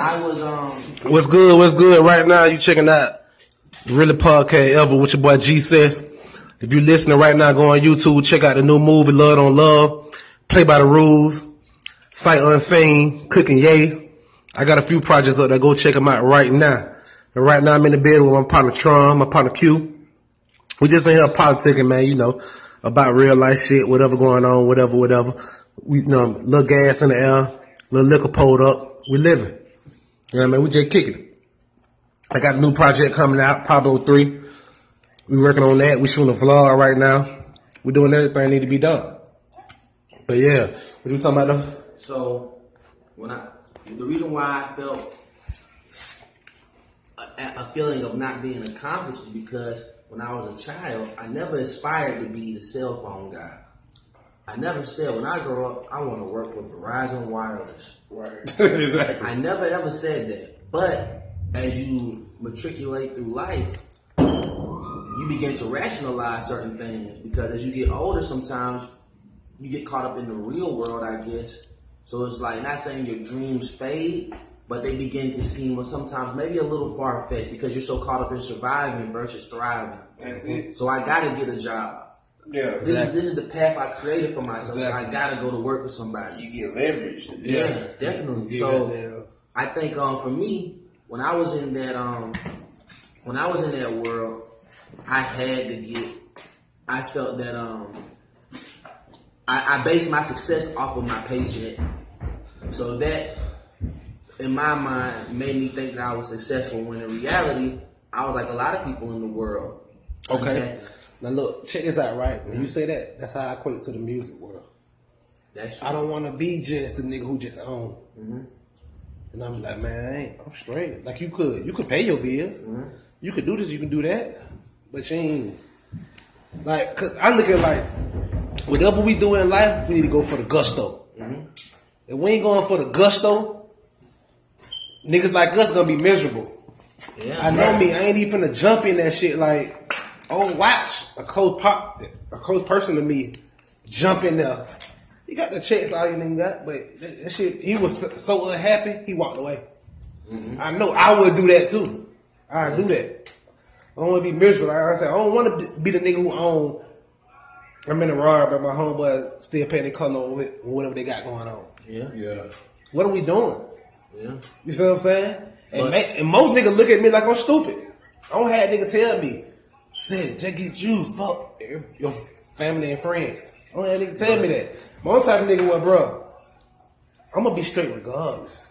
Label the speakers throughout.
Speaker 1: I was um.
Speaker 2: What's good? What's good? Right now, you checking out Really Podcast Ever with your boy G Seth. If you're listening right now, go on YouTube, check out the new movie Love on Love, Play by the Rules, Sight Unseen, Cooking Yay. I got a few projects up there. Go check them out right now. And right now, I'm in the bed with my partner Tron, my partner Q. We just in here politicking, man. You know about real life shit, whatever going on, whatever, whatever. We you know little gas in the air, little liquor pulled up. We living. You know what I mean? We just kicking it. I got a new project coming out, Pablo 3. We working on that. We shooting a vlog right now. We doing everything need to be done. But yeah, what you talking about though?
Speaker 1: So when I the reason why I felt a, a feeling of not being accomplished is because when I was a child, I never aspired to be the cell phone guy. I never said when I grow up I want to work with Verizon Wireless.
Speaker 2: Right. exactly.
Speaker 1: I never ever said that. But as you matriculate through life, you begin to rationalize certain things because as you get older, sometimes you get caught up in the real world, I guess. So it's like not saying your dreams fade, but they begin to seem well, sometimes maybe a little far fetched because you're so caught up in surviving versus thriving.
Speaker 3: That's it.
Speaker 1: So I got to get a job.
Speaker 3: Yeah,
Speaker 1: This, is, this is the path I created for myself.
Speaker 3: Exactly.
Speaker 1: So I got to go to work for somebody.
Speaker 3: You get leverage.
Speaker 1: Yeah, definitely.
Speaker 2: Yeah,
Speaker 1: so
Speaker 2: yeah.
Speaker 1: I think um for me, when I was in that um when I was in that world, I had to get I felt that um I, I based my success off of my paycheck. So that in my mind made me think that I was successful when in reality I was like a lot of people in the world.
Speaker 2: Okay. Now look, check this out, right? When you mm. say that, that's how I equate it to the music world.
Speaker 1: That's true.
Speaker 2: I don't want to be just the nigga who just own. Mm-hmm. And I'm like, man, I ain't, I'm straight. Like you could, you could pay your bills. Mm-hmm. You could do this, you can do that, but you ain't. Like, cause I look at like, whatever we do in life, we need to go for the gusto. Mm-hmm. If we ain't going for the gusto, niggas like us gonna be miserable.
Speaker 1: Yeah.
Speaker 2: I know me. I ain't even finna jump in that shit. Like, oh, watch a close pop, a close person to me jump in there. He got the checks all you nigga got, but that, that shit. He was so- so unhappy. He walked away. Mm-hmm. I know I would do that too. I do that. I don't want to be miserable. Like I said, I don't want to be the nigga who own. I'm in a ride, but my homeboy still paying the car note with whatever they got going on.
Speaker 1: Yeah.
Speaker 3: Yeah.
Speaker 2: What are we doing?
Speaker 1: Yeah.
Speaker 2: You see what I'm saying? And,
Speaker 1: But-
Speaker 2: ma- and most niggas look at me like I'm stupid. I don't have nigga tell me, said, just get used, fuck your family and friends. I don't have nigga tell me that. My own type of nigga, well, bro, I'm gonna be straight regardless.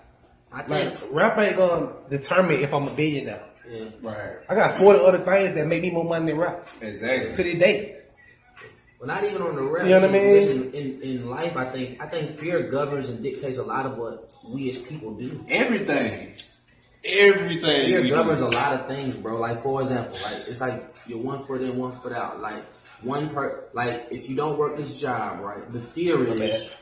Speaker 1: I think
Speaker 2: Like, rap ain't gonna determine if I'm a billionaire.
Speaker 1: yeah.
Speaker 3: Right.
Speaker 2: I got 40 other things that make me more money than rap
Speaker 3: Exactly.
Speaker 2: to this day.
Speaker 1: Well, not even on the rap.
Speaker 2: You know what I mean?
Speaker 1: Listen, in, in life, I think I think fear governs and dictates a lot of what we as people do.
Speaker 3: Everything. Everything.
Speaker 1: Fear governs
Speaker 3: do.
Speaker 1: a lot of things, bro. Like for example, like it's like you're one foot in, one foot out. Like one per, like if you don't work this job, right? The fear is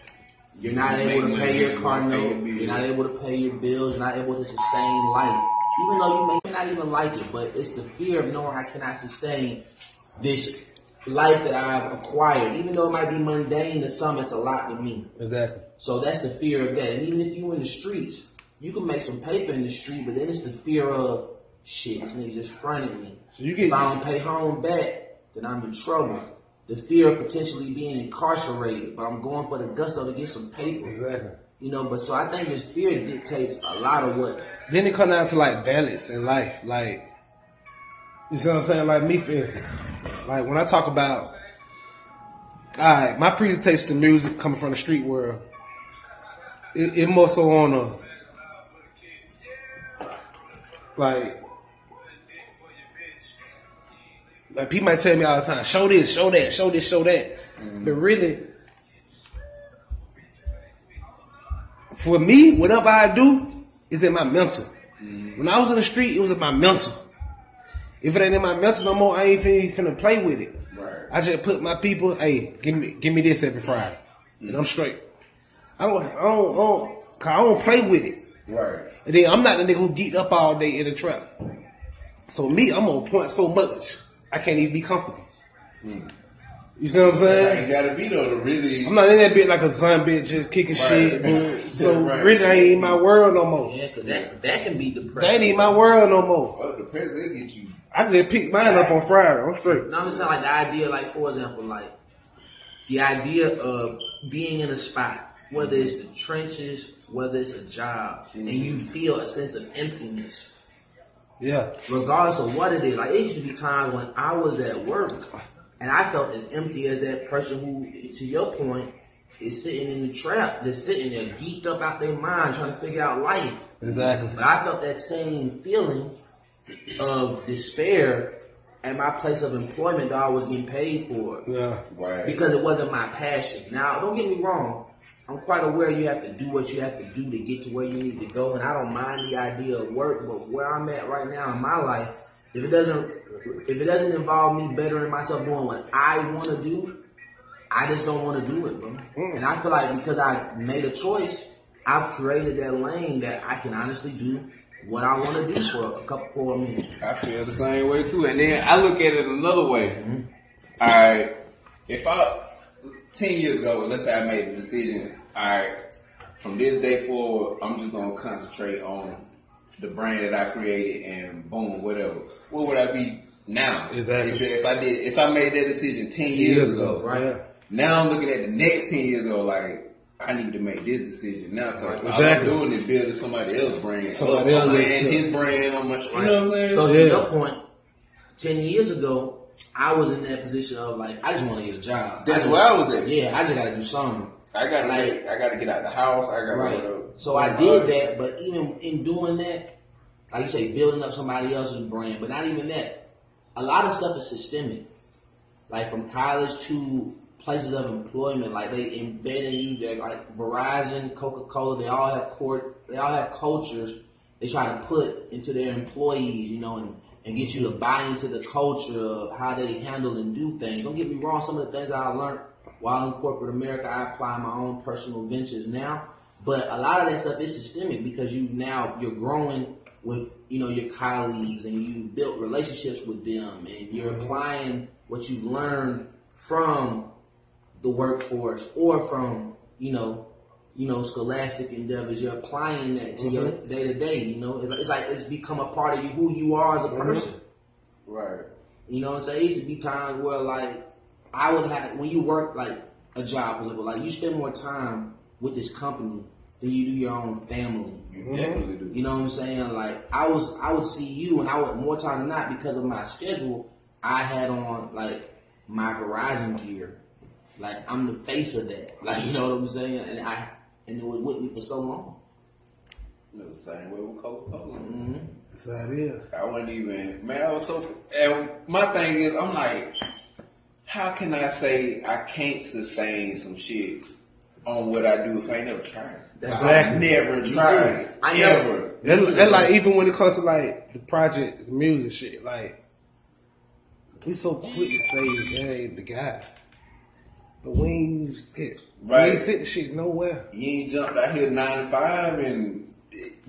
Speaker 1: you're not
Speaker 3: You
Speaker 1: able to pay your car note. You're not able to pay your bills. You're not able to sustain life, even though you may not even like it. But it's the fear of knowing I cannot sustain this life that I've acquired, even though it might be mundane to some. It's a lot to me.
Speaker 2: Exactly.
Speaker 1: So that's the fear of that. And even if you in the streets, you can make some paper in the street, but then it's the fear of shit. This nigga just fronted me.
Speaker 2: So you get-
Speaker 1: if I don't pay home back, then I'm in trouble. The fear of potentially being incarcerated, but I'm going for the gusto to get some paper.
Speaker 2: Exactly.
Speaker 1: You know, but so I think this fear dictates a lot of what.
Speaker 2: Then it comes down to like balance in life. Like, you see what I'm saying? Like me, for instance, like when I talk about, alright, my presentation to music coming from the street world, it, it more so on a, like, like people might tell me all the time, show this, show that, show this, show that. Mm-hmm. But really, for me, whatever I do is in my mental. Mm-hmm. When I was in the street, it was in my mental. If it ain't in my mental no more, I ain't finna, finna play with it.
Speaker 3: Right.
Speaker 2: I just put my people, hey, give me give me this every Friday. And I'm straight. I don't, I don't, I don't, 'cause I don't play with it.
Speaker 3: Right.
Speaker 2: And then I'm not the nigga who geeked up all day in the trap. So me, I'm on point so much, I can't even be comfortable. Hmm. You see what I'm
Speaker 3: I
Speaker 2: saying?
Speaker 3: ain't gotta be though to really.
Speaker 2: I'm not in that bit like a son bitch just kicking
Speaker 3: Right.
Speaker 2: shit. So
Speaker 3: Right.
Speaker 2: really, that ain't my world no more.
Speaker 1: Yeah, because that, that can be depressing.
Speaker 2: That ain't my world no more.
Speaker 3: Fuck the president get you.
Speaker 2: I just picked mine up on Friday. I'm straight.
Speaker 1: No, I'm just saying like the idea, like for example, like the idea of being in a spot, whether it's the trenches, whether it's a job, and you feel a sense of emptiness,
Speaker 2: Yeah.
Speaker 1: regardless of what it is. Like it used to be times when I was at work and I felt as empty as that person who, to your point, is sitting in the trap, just sitting there geeked up out their mind trying to figure out life.
Speaker 2: Exactly.
Speaker 1: But I felt that same feeling of despair at my place of employment that I was getting paid for
Speaker 2: Yeah.
Speaker 3: Right.
Speaker 1: because it wasn't my passion. Now, don't get me wrong. I'm quite aware you have to do what you have to do to get to where you need to go, and I don't mind the idea of work. But where I'm at right now in my life, if it doesn't, if it doesn't involve me bettering myself doing what I want to do, I just don't want to do it, bro. Hmm. And I feel like because I made a choice, I've created that lane that I can honestly do what I want to do for a couple for a minute.
Speaker 3: I feel the same way too. And then I look at it another way. Mm-hmm. All right, if I ten years ago, let's say I made a decision. All right, from this day forward, I'm just gonna concentrate on the brand that I created, and boom, whatever. What would I be now?
Speaker 2: Exactly.
Speaker 3: If, if I did, if I made that decision ten years,
Speaker 2: Years
Speaker 3: ago,
Speaker 2: ago,
Speaker 1: right.
Speaker 2: Yeah.
Speaker 3: Now I'm looking at the next ten years ago, like. I need to make this decision now because
Speaker 2: Exactly.
Speaker 3: all I'm doing is building somebody else's brand.
Speaker 2: Somebody
Speaker 3: So
Speaker 2: else
Speaker 3: I'm
Speaker 2: with
Speaker 3: laying
Speaker 2: shit.
Speaker 3: his brand on my. You know what I'm saying?
Speaker 1: So to
Speaker 2: Yeah.
Speaker 1: your point, ten years ago, I was in that position of like I just want to get a job.
Speaker 3: That's where I was at.
Speaker 1: Yeah, I just got to do something.
Speaker 3: I gotta
Speaker 1: Like-
Speaker 3: like, I gotta get out of the house. I gotta
Speaker 1: Right.
Speaker 3: to-
Speaker 1: So I did that, but even in doing that, like you say, building up somebody else's brand, but not even that. A lot of stuff is systemic. Like from college to places of employment, like they embed in you. They're like Verizon, Coca Cola. They all have court. They all have cultures. They try to put into their employees, you know, and, and get you to buy into the culture of how they handle and do things. Don't get me wrong. Some of the things I learned while in corporate America, I apply my own personal ventures now. But a lot of that stuff is systemic because you now you're growing with you know your colleagues and you built relationships with them and you're mm-hmm. applying what you've learned from the workforce or from you know you know scholastic endeavors you're applying that to your day to day you know it's like it's become a part of you who you are as a mm-hmm. person
Speaker 3: Right.
Speaker 1: you know what I'm saying? It used to be times where like I would have when you work like a job, for example, like you spend more time with this company than you do your own family.
Speaker 3: You definitely do.
Speaker 1: You know what I'm saying? Like I was, I would see you, and I would more time than not because of my schedule. I had on like my Verizon gear. Like I'm the face of that. Like you know what I'm saying? And I and it was with me for so long.
Speaker 3: You know, the same way with Coca Cola. Mm-hmm.
Speaker 2: That's how it is.
Speaker 3: I wasn't even man. I was so. And my thing is, I'm like, how can I say I can't sustain some shit on what I do if I ain't never tried? it?
Speaker 1: That's
Speaker 3: I
Speaker 2: exactly.
Speaker 3: never tried it.
Speaker 1: I
Speaker 3: ever.
Speaker 2: That's, that's like even when it comes to like the project, the music shit. Like we so quick to say that ain't the guy, but we ain't skip. We
Speaker 3: Right.
Speaker 2: ain't sit the shit nowhere.
Speaker 3: You ain't jumped out here nine to five and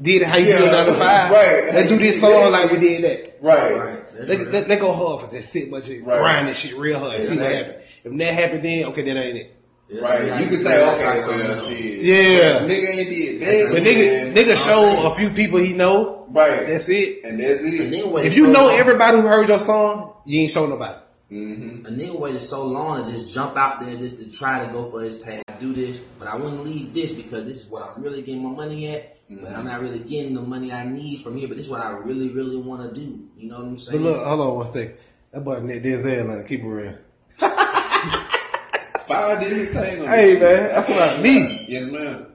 Speaker 2: Did it how you
Speaker 3: Yeah,
Speaker 2: feel down the five.
Speaker 3: right.
Speaker 2: Let's do this song like we did that.
Speaker 3: right.
Speaker 1: Right.
Speaker 2: They, they, they go hard for just sit much and
Speaker 3: Right.
Speaker 2: grind this shit real hard and see what
Speaker 3: Exactly.
Speaker 2: happen. If that happened then okay, that ain't it.
Speaker 3: Right. You can say, okay, well, shit.
Speaker 2: Yeah.
Speaker 3: But nigga ain't did that.
Speaker 2: But nigga, nigga show a few people he know.
Speaker 3: Right.
Speaker 2: That's it.
Speaker 3: And that's it.
Speaker 1: nigga
Speaker 2: If you know everybody who heard your song, you ain't show nobody.
Speaker 3: Mm-hmm.
Speaker 1: A nigga waited so long to just jump out there just to try to go for his path, do this, but I wouldn't leave this because this is what I'm really getting my money at. But I'm not really getting the money I need from here. But this is what I really, really want to do. You know what I'm
Speaker 2: But
Speaker 1: saying?
Speaker 2: look, hold on one second. That boy Nick Denzel, like, keep it real.
Speaker 3: Five did his thing on
Speaker 2: Hey, man, that's what I need.
Speaker 3: Yes, ma'am.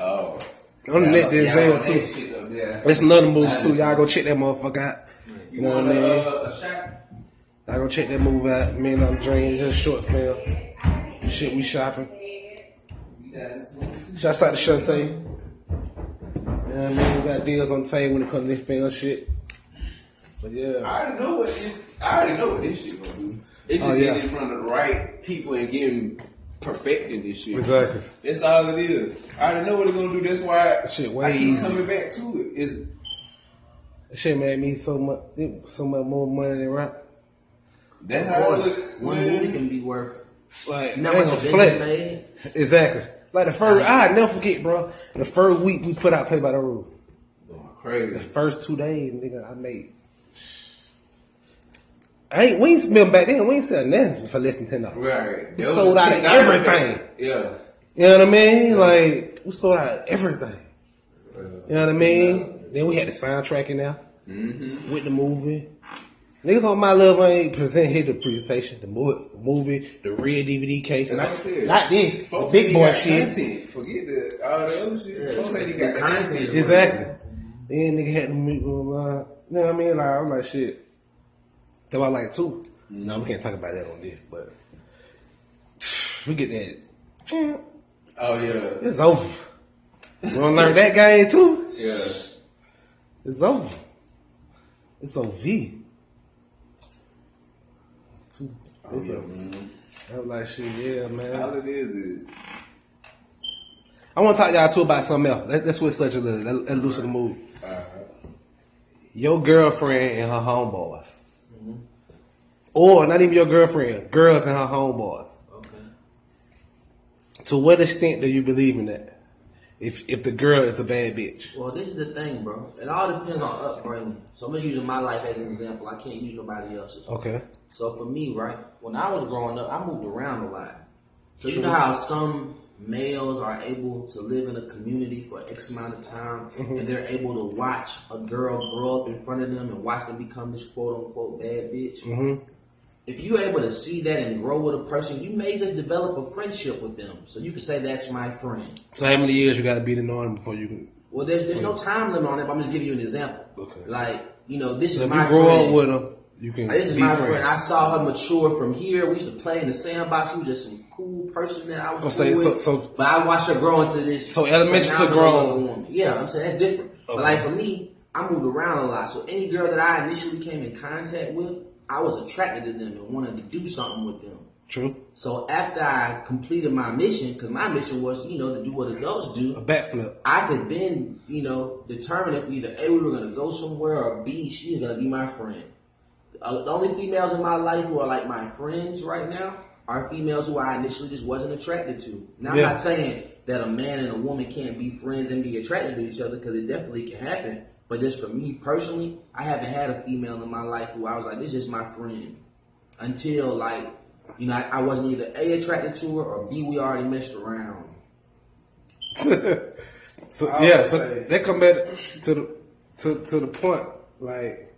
Speaker 3: Oh.
Speaker 2: I'm the Nick
Speaker 3: Yeah,
Speaker 2: Denzel
Speaker 3: that
Speaker 2: too.
Speaker 3: shit.
Speaker 2: It's another movie too. Y'all go check that motherfucker out. You know what I mean?
Speaker 3: a,
Speaker 2: Y'all go check that movie out. Me and I'm Drain, just a short film. Shit, we shopping. Shouts out to Shantae. You know what I mean? We got deals on table when it comes to this film shit. But yeah.
Speaker 3: I already know what this, I already know what this shit gonna do. It just
Speaker 2: Oh, yeah.
Speaker 3: getting in front of the right people and getting perfecting this shit.
Speaker 2: Exactly.
Speaker 3: That's all it is. I already know what it's gonna do. That's why
Speaker 2: Shit way
Speaker 3: I keep
Speaker 2: easy.
Speaker 3: coming back to it. It's
Speaker 2: That shit made me so much, so much more money than rap.
Speaker 3: That's how
Speaker 1: one
Speaker 3: man.
Speaker 1: movie can be worth.
Speaker 2: Like,
Speaker 1: You know
Speaker 2: I
Speaker 1: how
Speaker 2: ain't
Speaker 1: much
Speaker 2: flex.
Speaker 1: made?
Speaker 2: Exactly. Like the first, I never forget, bro. The first week we put out Play by the Rule.
Speaker 3: Going
Speaker 2: The first two days, nigga, I made. I ain't. We ain't spend back then. We ain't sell nothing for less than ten dollars.
Speaker 3: Right.
Speaker 2: We
Speaker 3: That
Speaker 2: sold out of everything.
Speaker 3: Yeah.
Speaker 2: You know what I mean? Like we sold out of everything. You know what I mean? Then we had the soundtrack in there
Speaker 3: Mm-hmm.
Speaker 2: with the movie. Niggas on my level ain't present here the presentation, the movie, movie, the real DVD case.
Speaker 3: That's
Speaker 2: Not,
Speaker 3: I said.
Speaker 2: not this, the big boy
Speaker 3: got
Speaker 2: shit.
Speaker 3: Content. Forget the all the other shit.
Speaker 1: Yeah.
Speaker 3: Folks ain't even got the
Speaker 1: The content.
Speaker 3: content.
Speaker 2: Exactly. Then nigga had to meet with my, you know what I mean? Like I was like shit. That was like 2 mm-hmm. No, we can't talk about that on this, but we get that.
Speaker 3: Oh yeah.
Speaker 2: It's over. You wanna learn that game too?
Speaker 3: Yeah.
Speaker 2: It's over. It's OV. Two.
Speaker 3: Oh,
Speaker 2: it's
Speaker 3: man.
Speaker 2: I was like, shit, yeah,
Speaker 3: All
Speaker 2: man.
Speaker 3: it is is
Speaker 2: I want to talk to y'all too about something else. Let, let's switch such a little. Let's loosen the mood.
Speaker 3: alright.
Speaker 2: Your girlfriend and her homeboys. Mm-hmm. Or not even your girlfriend, girls and her homeboys.
Speaker 1: Okay.
Speaker 2: To what extent do you believe in that? If if the girl is a bad bitch.
Speaker 1: Well, this is the thing, bro. It all depends on upbringing. So I'm just using my life as an example. I can't use nobody else's.
Speaker 2: Okay.
Speaker 1: So for me, right, when I was growing up, I moved around a lot. So you know how some males are able to live in a community for X amount of time mm-hmm. and they're able to watch a girl grow up in front of them and watch them become this quote unquote bad bitch. Mm-hmm. If you're able to see that and grow with a person, you may just develop a friendship with them. So you can say that's my friend.
Speaker 2: So how many years you got to be the norm before you can?
Speaker 1: Well, there's there's no time limit on it. But I'm just giving you an example.
Speaker 2: Okay.
Speaker 1: Like you know, this
Speaker 2: So
Speaker 1: is
Speaker 2: if
Speaker 1: my
Speaker 2: you grow
Speaker 1: friend.
Speaker 2: up with her, you can.
Speaker 1: This is my
Speaker 2: friends.
Speaker 1: friend. I saw her mature from here. We used to play in the sandbox. She was just some cool person that I was.
Speaker 2: So
Speaker 1: cool
Speaker 2: say-
Speaker 1: with.
Speaker 2: so- so-
Speaker 1: but I watched her grow into this.
Speaker 2: So elementary to grown.
Speaker 1: woman. Yeah, I'm saying that's different. But like for me, I moved around a lot. So any girl that I initially came in contact with, I was attracted to them and wanted to do something with them.
Speaker 2: True.
Speaker 1: So after I completed my mission, because my mission was, you know, to do what adults do,
Speaker 2: A backflip.
Speaker 1: I could then, you know, determine if either A, we were going to go somewhere, or B, she going to be my friend. Uh, the only females in my life who are like my friends right now are females who I initially just wasn't attracted to. Now,
Speaker 2: Yeah.
Speaker 1: I'm not saying that a man and a woman can't be friends and be attracted to each other because it definitely can happen. But just for me personally, I haven't had a female in my life who I was like, this is my friend. Until, like, you know, I, I wasn't either A, attracted to her, or B, we already messed around.
Speaker 2: So yeah,
Speaker 3: would
Speaker 2: so
Speaker 3: say-
Speaker 2: that come back to the to to the point like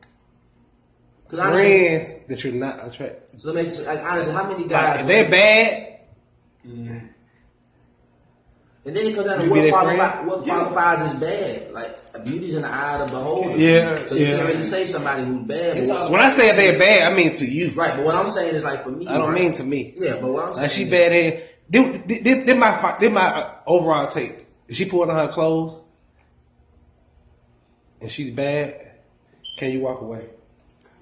Speaker 1: Because honestly,
Speaker 2: friends that you're not attracted.
Speaker 1: So let me like, honestly, how many
Speaker 2: Like,
Speaker 1: guys?
Speaker 2: if they're bad,
Speaker 1: and then it comes down to what,
Speaker 2: their
Speaker 1: qualify,
Speaker 2: friend?
Speaker 1: what qualifies as bad. Like beauty's in the eye of the beholder.
Speaker 2: Yeah,
Speaker 1: So you
Speaker 2: yeah.
Speaker 1: can't really say somebody who's bad.
Speaker 3: It's
Speaker 1: but-
Speaker 2: when I say they're bad, I mean to you.
Speaker 1: right, but what I'm saying is like for me.
Speaker 2: I don't
Speaker 1: right?
Speaker 2: mean to me.
Speaker 1: Yeah, but what I'm saying.
Speaker 2: Like she
Speaker 1: is-
Speaker 2: bad head. Did, did, did, did my did my uh, overall take? Is she pulling on her clothes? And she's bad. Can you walk away?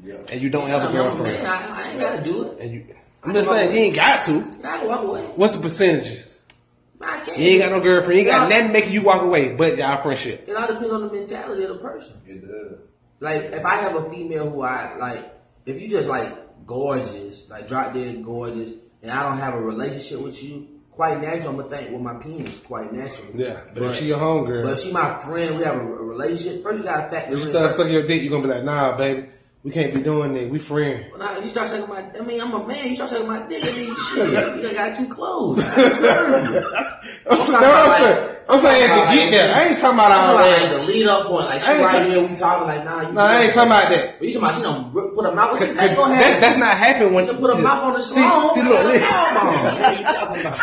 Speaker 3: Yeah.
Speaker 2: And you don't have a girlfriend.
Speaker 1: man, I, I ain't gotta do it.
Speaker 2: And you, I'm just saying you ain't got to.
Speaker 1: I walk away.
Speaker 2: What's the percentages?
Speaker 1: I can't.
Speaker 2: You ain't got no girlfriend. You ain't got nothing making you walk away, but y'all friendship.
Speaker 1: It all depends on the mentality of the person.
Speaker 3: It does.
Speaker 1: Like if I have a female who I like, if you just like gorgeous, like drop dead gorgeous, and I don't have a relationship with you, quite naturally I'm gonna think with my penis, quite naturally.
Speaker 2: Yeah, but, if she your homegirl,
Speaker 1: But if she my friend, we have a, a relationship. First, you gotta factor
Speaker 2: if
Speaker 1: in.
Speaker 2: you start sucking your dick, you are gonna be like, nah, baby, we can't be doing that. We friends.
Speaker 1: Well, nah, if you start sucking my, I mean, I'm a man. You start sucking my dick. I mean, shit, you done got too close. I can serve you.
Speaker 2: I'm,
Speaker 1: talking
Speaker 2: saying,
Speaker 1: about
Speaker 2: I'm
Speaker 1: like-
Speaker 2: saying, I'm saying to get
Speaker 1: like-
Speaker 2: there. I ain't talking about all that.
Speaker 1: like the lead up point. Like she right here, we talking like, nah, you.
Speaker 2: Nah, I ain't talking about that.
Speaker 1: But you talking about she done put a mouth. That
Speaker 2: that, that's not happening when
Speaker 1: to put a mouth on the
Speaker 2: See-
Speaker 1: song.
Speaker 2: see,
Speaker 1: and
Speaker 2: look, listen.
Speaker 1: palm on. Yeah, you talking about-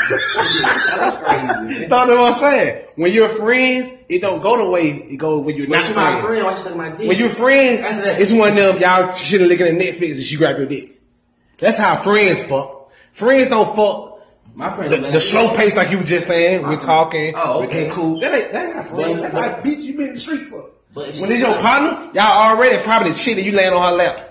Speaker 1: That's.
Speaker 2: No, what I'm saying. When you're friends, it don't go the way it goes when you're
Speaker 1: But
Speaker 2: not
Speaker 1: my
Speaker 2: friends.
Speaker 1: friend. My dick?
Speaker 2: When you're friends, it's one of them y'all should have looking at Netflix and she grab your dick. That's how friends fuck. Friends don't fuck
Speaker 1: my friend,
Speaker 2: the, the slow pace like you were just saying. We're uh-huh. talking,
Speaker 1: Oh,
Speaker 2: we're
Speaker 1: okay.
Speaker 2: getting cool. That ain't that's not friends. That's how bitch you been in the streets for.
Speaker 1: But
Speaker 2: when it's your partner, y'all already probably chilling. You laying on her lap.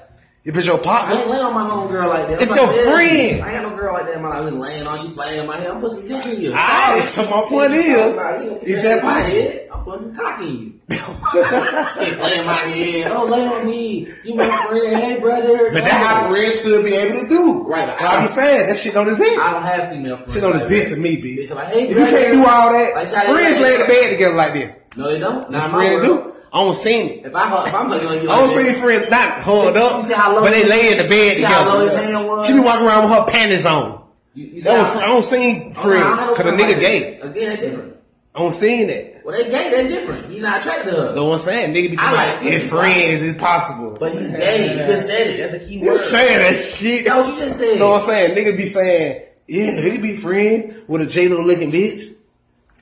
Speaker 2: If it's your
Speaker 1: I
Speaker 2: partner,
Speaker 1: ain't laying on my home girl like that.
Speaker 2: It's your
Speaker 1: yeah,
Speaker 2: friend.
Speaker 1: I ain't got no girl like that in my life. I'm laying on, she playing in my hair. I'm putting some dick in you. Sorry.
Speaker 2: so my point is,
Speaker 1: talking about? You know,
Speaker 2: is that possible?
Speaker 1: head. I'm putting cock in you. Can't play in my head. Oh, lay on me. You my friend. Hey, brother.
Speaker 2: But that's how friends should be able to do.
Speaker 1: Right, but
Speaker 2: I
Speaker 1: I-
Speaker 2: be saying that shit don't exist.
Speaker 1: I don't have female friends.
Speaker 2: Shit don't
Speaker 1: like
Speaker 2: exist
Speaker 1: that.
Speaker 2: to me, B.
Speaker 1: Bitch, like, hey,
Speaker 2: if you can't do all that,
Speaker 1: Like,
Speaker 2: friends lay in the bed together like this.
Speaker 1: No, they don't. Not
Speaker 2: friends do. I don't seen it.
Speaker 1: If I if I'm hugging on you,
Speaker 2: I don't see
Speaker 1: that,
Speaker 2: friends not hold up,
Speaker 1: see
Speaker 2: but they lay in the bed
Speaker 1: see how low his
Speaker 2: together.
Speaker 1: hand was?
Speaker 2: She be walking around with her panties on.
Speaker 1: you, you see
Speaker 2: That was I don't seen
Speaker 1: Oh,
Speaker 2: friends
Speaker 1: don't have no
Speaker 2: because a nigga
Speaker 1: like
Speaker 2: gay.
Speaker 1: Again, they different.
Speaker 2: I don't seen that.
Speaker 1: Well, they gay. They're different. He's not attracted to her.
Speaker 2: Know what I'm saying? Nigga be talking
Speaker 1: like
Speaker 2: about his friends is possible.
Speaker 1: But he's gay. You just said it. That's a key
Speaker 2: You
Speaker 1: word.
Speaker 2: saying that shit.
Speaker 1: That's what you just said.
Speaker 2: know what I'm saying? Nigga be saying, yeah, he could be friends with a J Lo looking bitch.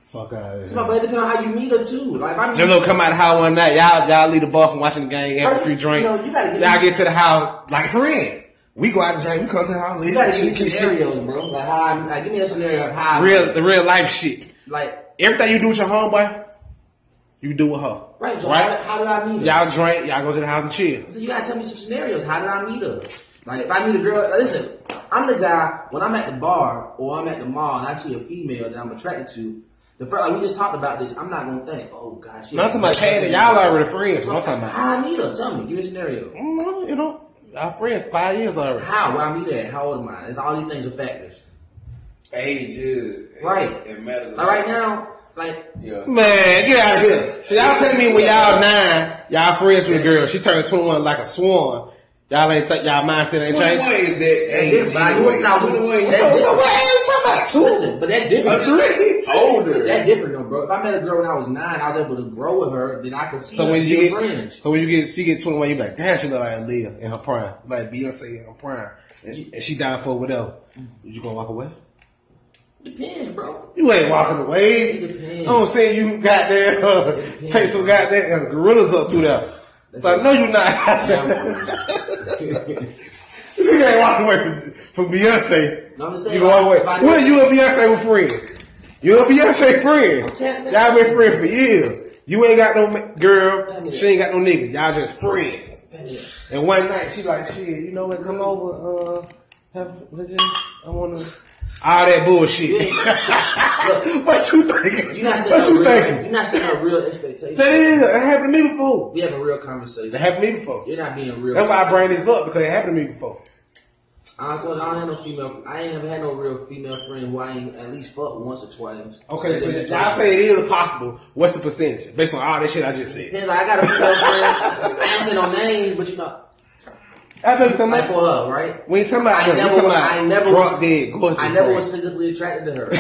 Speaker 2: Fuck out of
Speaker 1: No, but it depends on how you meet her too. Like if I meet
Speaker 2: J Lo come out of the house one night, y'all y'all leave the bar from watching the game, have a
Speaker 1: First,
Speaker 2: free drink.
Speaker 1: you know, you gotta get-
Speaker 2: y'all get to the house like friends. We go out to drink, we come to the house,
Speaker 1: you
Speaker 2: live,
Speaker 1: gotta
Speaker 2: shit,
Speaker 1: give me
Speaker 2: shit, shit.
Speaker 1: scenarios, bro. Like how I'm, like give me a scenario of how I
Speaker 2: real the real life shit.
Speaker 1: like
Speaker 2: Everything you do with your homeboy, you do with her.
Speaker 1: right. So
Speaker 2: right?
Speaker 1: How, how did I meet her?
Speaker 2: Y'all drink, y'all go to the house and chill.
Speaker 1: So you gotta tell me some scenarios. How did I meet her? Like if I meet a girl, listen, I'm the guy when I'm at the bar or I'm at the mall and I see a female that I'm attracted to. The first, like we just talked about this, I'm not gonna think, oh gosh.
Speaker 2: No, I'm talking about Candy. Y'all already friends. What I'm talking about.
Speaker 1: How I meet her? Tell me. Give me a scenario.
Speaker 2: Mm, You know, our friends five years already.
Speaker 1: How? Where I meet her at? How old am I? It's all these things are factors.
Speaker 3: Age is
Speaker 1: Right.
Speaker 3: It matters.
Speaker 1: Like right now, like
Speaker 3: Yeah.
Speaker 2: Man, get out of here. So y'all telling me when y'all nine, y'all friends with a girl, she turned 21 like a swan. Y'all ain't think y'all mindset ain't changed.
Speaker 3: 21 is that age.
Speaker 1: different, but I
Speaker 3: anyway.
Speaker 1: was not-
Speaker 3: 21 is
Speaker 1: so
Speaker 2: what you about? Two?
Speaker 1: listen, but that's different.
Speaker 3: three. older.
Speaker 1: That's different though, bro. If I met a girl when I was nine, I was able to grow with her, then I could see
Speaker 2: So when you get,
Speaker 1: friends.
Speaker 2: so when you get, she get 21, you be like, damn, she look like Aaliyah in her prime. Like Beyonce in her prime. And, and she down for whatever. You gonna walk away?
Speaker 1: Depends, bro.
Speaker 2: You ain't walking away.
Speaker 1: It depends.
Speaker 2: I don't say you goddamn uh, take some goddamn uh, gorillas up through there. So no, you're not. you ain't walking away from, from Beyonce.
Speaker 1: No, I'm saying,
Speaker 2: you walk away.
Speaker 1: if I-
Speaker 2: When you and Beyonce were friends? You and Beyonce friends.
Speaker 1: you.
Speaker 2: Y'all been friends for years. You ain't got no ma- girl. She ain't got no nigga. Y'all just friends.
Speaker 1: Yeah.
Speaker 2: And one night she like, shit, you know what? Come over. Uh, have legit. I wanna. All that bullshit. what you thinking?
Speaker 1: You're not
Speaker 2: what
Speaker 1: setting
Speaker 2: you
Speaker 1: real,
Speaker 2: thinking?
Speaker 1: You're not setting up real expectations.
Speaker 2: That is, it happened to me before.
Speaker 1: We have a real conversation.
Speaker 2: That happened to me before.
Speaker 1: You're not being real.
Speaker 2: That's why I bring this up because it happened to me before.
Speaker 1: I told you, I don't have no female. I ain't never had no real female friend who I ain't at least fucked once or twice.
Speaker 2: Okay, so y'all say it is possible. What's the percentage based on all that shit I just said?
Speaker 1: Depends, like, I got a female friend. I ain't say no names, but you know,
Speaker 2: I you're
Speaker 1: like for her, right?
Speaker 2: We ain't talking about
Speaker 1: I
Speaker 2: them.
Speaker 1: Never,
Speaker 2: talking
Speaker 1: was,
Speaker 2: about
Speaker 1: I never was,
Speaker 2: dead.
Speaker 1: I never was physically attracted to her.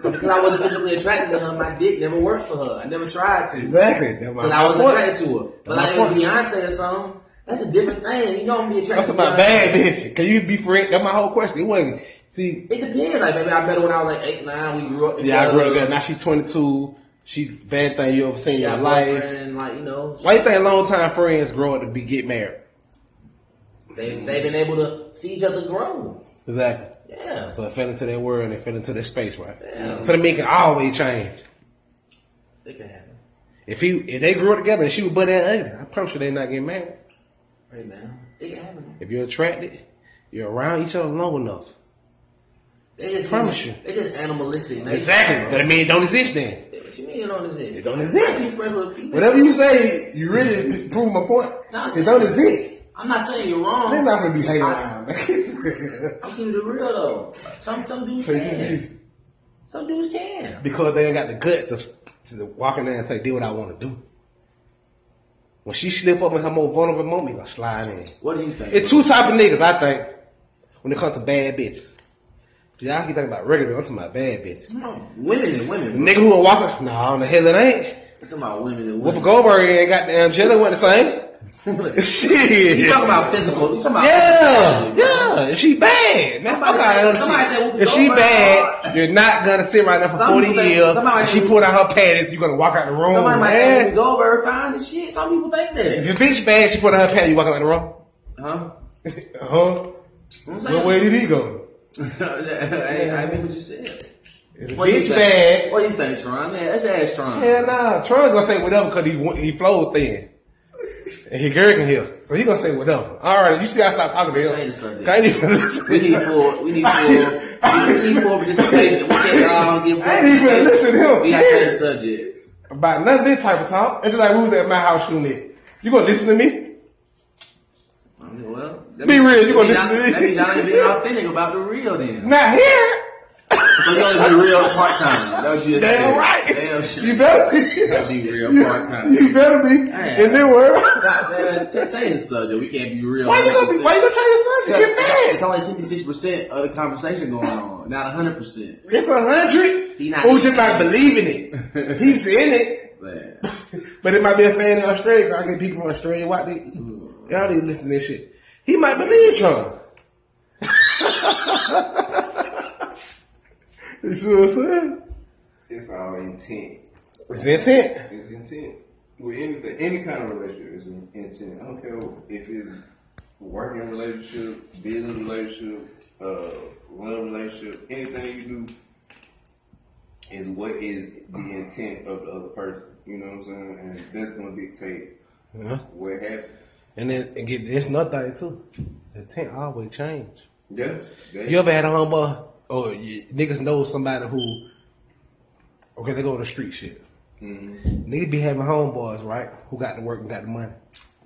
Speaker 1: so because I wasn't physically attracted to her, my dick never worked for her. I never tried to.
Speaker 2: Exactly.
Speaker 1: Because I wasn't attracted to her. But like. Beyonce or something, that's a different thing. You know I'm gonna be attracted
Speaker 2: That's about
Speaker 1: Beyonce.
Speaker 2: bad bitch. Can you be friend? That's my whole question. It wasn't. See,
Speaker 1: It depends. Like maybe I met her when I was like eight, nine. We grew up.
Speaker 2: yeah, I grew up
Speaker 1: together.
Speaker 2: Now she 22. She bad thing you ever seen in your life.
Speaker 1: like you know,
Speaker 2: Why you think long time friends grow up to be get married?
Speaker 1: they they've been able to see each other grow.
Speaker 2: Exactly.
Speaker 1: Yeah.
Speaker 2: So they fell into their world and they fell into their space, right?
Speaker 1: Yeah.
Speaker 2: So the man can always change.
Speaker 1: It can happen.
Speaker 2: If he if they grew up together and she was butt that ugly, I promise you they're not getting married.
Speaker 1: Right now, it can happen.
Speaker 2: If you're attracted, you're around each other long enough.
Speaker 1: They just
Speaker 2: Promise you.
Speaker 1: They just animalistic. nature,
Speaker 2: Exactly.
Speaker 1: bro.
Speaker 2: That mean it don't exist then.
Speaker 1: What you mean it don't exist?
Speaker 2: It don't exist.
Speaker 1: You friends with a female.
Speaker 2: Whatever you say, you really prove my point.
Speaker 1: No,
Speaker 2: it don't exist.
Speaker 1: I'm not saying you're wrong.
Speaker 2: They're not gonna be hating
Speaker 1: I-
Speaker 2: around. Make it real.
Speaker 1: I'm keeping it real though. Some some dudes
Speaker 2: So
Speaker 1: can.
Speaker 2: can-
Speaker 1: Some dudes can.
Speaker 2: because they ain't got the guts to, to walk in there and say, "Do what I want to do." When she slip up in her more vulnerable moment, you gonna slide in.
Speaker 1: What do you think?
Speaker 2: It's two type of niggas, I think, when it comes to bad bitches. Y'all keep talking about regular, I'm talking about bad bitches.
Speaker 1: No, women and women.
Speaker 2: The
Speaker 1: bro.
Speaker 2: nigga who a walker, no, on the hell it ain't.
Speaker 1: I'm talking about women and women. Whoopi.
Speaker 2: Goldberg ain't got damn Jelly what the same. Shit.
Speaker 1: You talking about physical? You talking about
Speaker 2: Yeah,
Speaker 1: physicality, bro.
Speaker 2: yeah. If she bad, man, fuck out of
Speaker 1: somebody
Speaker 2: shit.
Speaker 1: think Whoopi
Speaker 2: If she bad, you're not gonna sit right there for
Speaker 1: Some
Speaker 2: 40
Speaker 1: think-
Speaker 2: years. And she pulled out her panties, you're gonna walk out the room.
Speaker 1: Somebody might
Speaker 2: man.
Speaker 1: think Goldberg fine as shit. Some people think that.
Speaker 2: If your bitch bad, she put out her panties, you walk out the room.
Speaker 1: Huh?
Speaker 2: huh? What way did he go?
Speaker 1: hey, I mean what you said.
Speaker 2: If
Speaker 1: What
Speaker 2: bitch bad,
Speaker 1: What do you think, Tron? Man, that's ass Tron.
Speaker 2: hell nah. Tron gonna say whatever because he he flows thin. And he girl can hear. So he gonna say whatever. Alright, you see I stop talking to him. I ain't even listen.
Speaker 1: We need full. We need full. we need full participation. We can't all give full
Speaker 2: I ain't even listen to him.
Speaker 1: We got to change the subject.
Speaker 2: about none of this type of talk. It's just like we was at my house shooting it. You gonna listen to me?
Speaker 1: Well,
Speaker 2: Be
Speaker 1: means-
Speaker 2: real, you gonna listen to me?
Speaker 1: That means y'all ain't being authentic about the real then.
Speaker 2: Not here.
Speaker 1: You only be real part time. That what you just
Speaker 2: Damn
Speaker 1: said.
Speaker 2: right.
Speaker 1: Damn shit.
Speaker 2: You better be.
Speaker 1: Gotta be real part-time.
Speaker 2: You better be
Speaker 1: Damn.
Speaker 2: in this world.
Speaker 1: Man. Change the subject. We can't be real.
Speaker 2: Why you gonna be, why you gonna change the subject? Get
Speaker 1: It's
Speaker 2: mad.
Speaker 1: only sixty six percent of the conversation going on, not hundred percent.
Speaker 2: It's a hundred.
Speaker 1: He not- oh,
Speaker 2: Who just not believing it. He's in it.
Speaker 1: Man,
Speaker 2: But it might be a fan in Australia. I get people from Australia. Why they y'all to listen to this shit? He might believe Trump. you see what I'm saying?
Speaker 3: It's all intent.
Speaker 2: It's intent.
Speaker 3: It's intent. With anything, any kind of relationship is intent. I don't care if it's working relationship, business relationship, uh, love relationship, anything you do is what is the intent of the other person. You know what I'm saying? And that's gonna dictate
Speaker 2: Yeah.
Speaker 3: what happens.
Speaker 2: And then and get it's another thing too. The intent always change.
Speaker 3: Yeah. yeah.
Speaker 2: You ever had a homeboy or you, niggas know somebody who okay they go on the street shit.
Speaker 3: Mhm.
Speaker 2: Niggas be having homeboys right who got to work and got the money.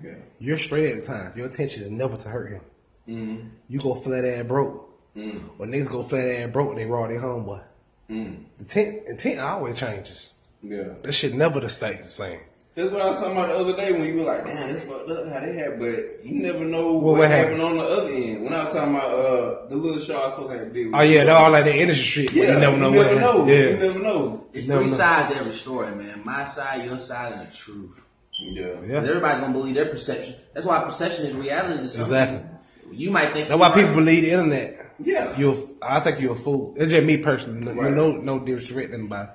Speaker 3: Yeah.
Speaker 2: You're straight at the times. Your intention is never to hurt him.
Speaker 3: Mm-hmm.
Speaker 2: You go flat ass broke.
Speaker 3: Mm.
Speaker 2: When niggas go flat ass broke, and they raw their homeboy.
Speaker 3: Mm.
Speaker 2: Intent, intent always changes.
Speaker 3: Yeah.
Speaker 2: That shit never to stay the same.
Speaker 3: That's what I was talking about the other day when you were like, damn, that's fucked up how they had, but you never know
Speaker 2: What
Speaker 3: what,
Speaker 2: would
Speaker 3: happened on the other end. When I was talking about uh the little show I was supposed to have to big.
Speaker 2: Oh yeah, they're all like that industry shit.
Speaker 3: yeah,
Speaker 2: you never know
Speaker 3: you
Speaker 2: what.
Speaker 3: never know.
Speaker 2: Yeah,
Speaker 3: You never know.
Speaker 1: it's
Speaker 2: Never
Speaker 1: three
Speaker 2: know.
Speaker 1: sides to every story, man. My side, your side, and the truth.
Speaker 3: Yeah.
Speaker 2: yeah.
Speaker 1: Everybody's gonna believe their perception. That's why perception is reality to some
Speaker 2: Exactly.
Speaker 1: people. You might think
Speaker 2: That's why people
Speaker 1: right.
Speaker 2: believe the internet.
Speaker 3: Yeah.
Speaker 2: You're, I think you're a fool. It's just me personally. No,
Speaker 3: Right.
Speaker 2: no, no disrespect to anybody.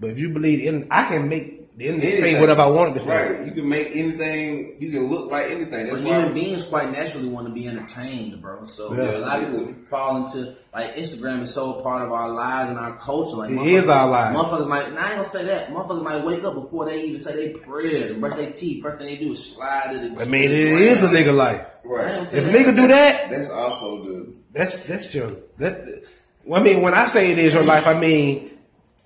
Speaker 2: But if you believe in, I can make the internet say whatever I wanted to say.
Speaker 3: Right. You can make anything. You can look like anything. That's
Speaker 1: But
Speaker 3: why.
Speaker 1: human beings quite naturally want to be entertained, bro. So
Speaker 2: Yeah.
Speaker 1: a lot of people fall into like Instagram is so a part of our lives and our culture. Like
Speaker 2: It
Speaker 1: motherfuckers-
Speaker 2: our lives.
Speaker 1: Motherfuckers might. Now I ain't gonna say that. Motherfuckers might wake up before they even say they prayers and brush their teeth. First thing they do is slide to the.
Speaker 2: I mean, it is a nigga life.
Speaker 3: right.
Speaker 2: If a nigga do that,
Speaker 3: That's also the.
Speaker 2: That's that's your that. Well, I mean, when I say it is your life, I mean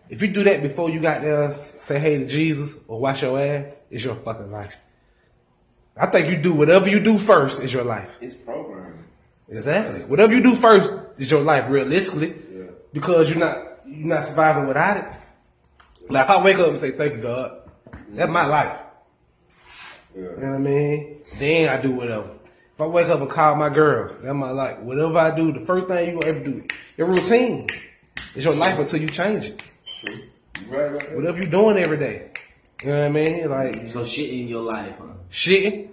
Speaker 2: if you do that before you got there, say hey to Jesus or wash your ass, it's your fucking life. I think you do whatever you do first is your life.
Speaker 3: It's programming.
Speaker 2: Exactly. Whatever you do first is your life, realistically,
Speaker 3: Yeah.
Speaker 2: because you're not you're not surviving without it. Like if I wake up and say thank you God, that's my life.
Speaker 3: Yeah.
Speaker 2: You know what I mean? Then I do whatever. If I wake up and call my girl, that's my life. Whatever I do, the first thing you gonna ever do, your routine. It's your life until you change it.
Speaker 3: True. You right about?
Speaker 2: Whatever you doing every day. You know what I mean? Like
Speaker 1: So shit in your life, huh?
Speaker 2: shitting.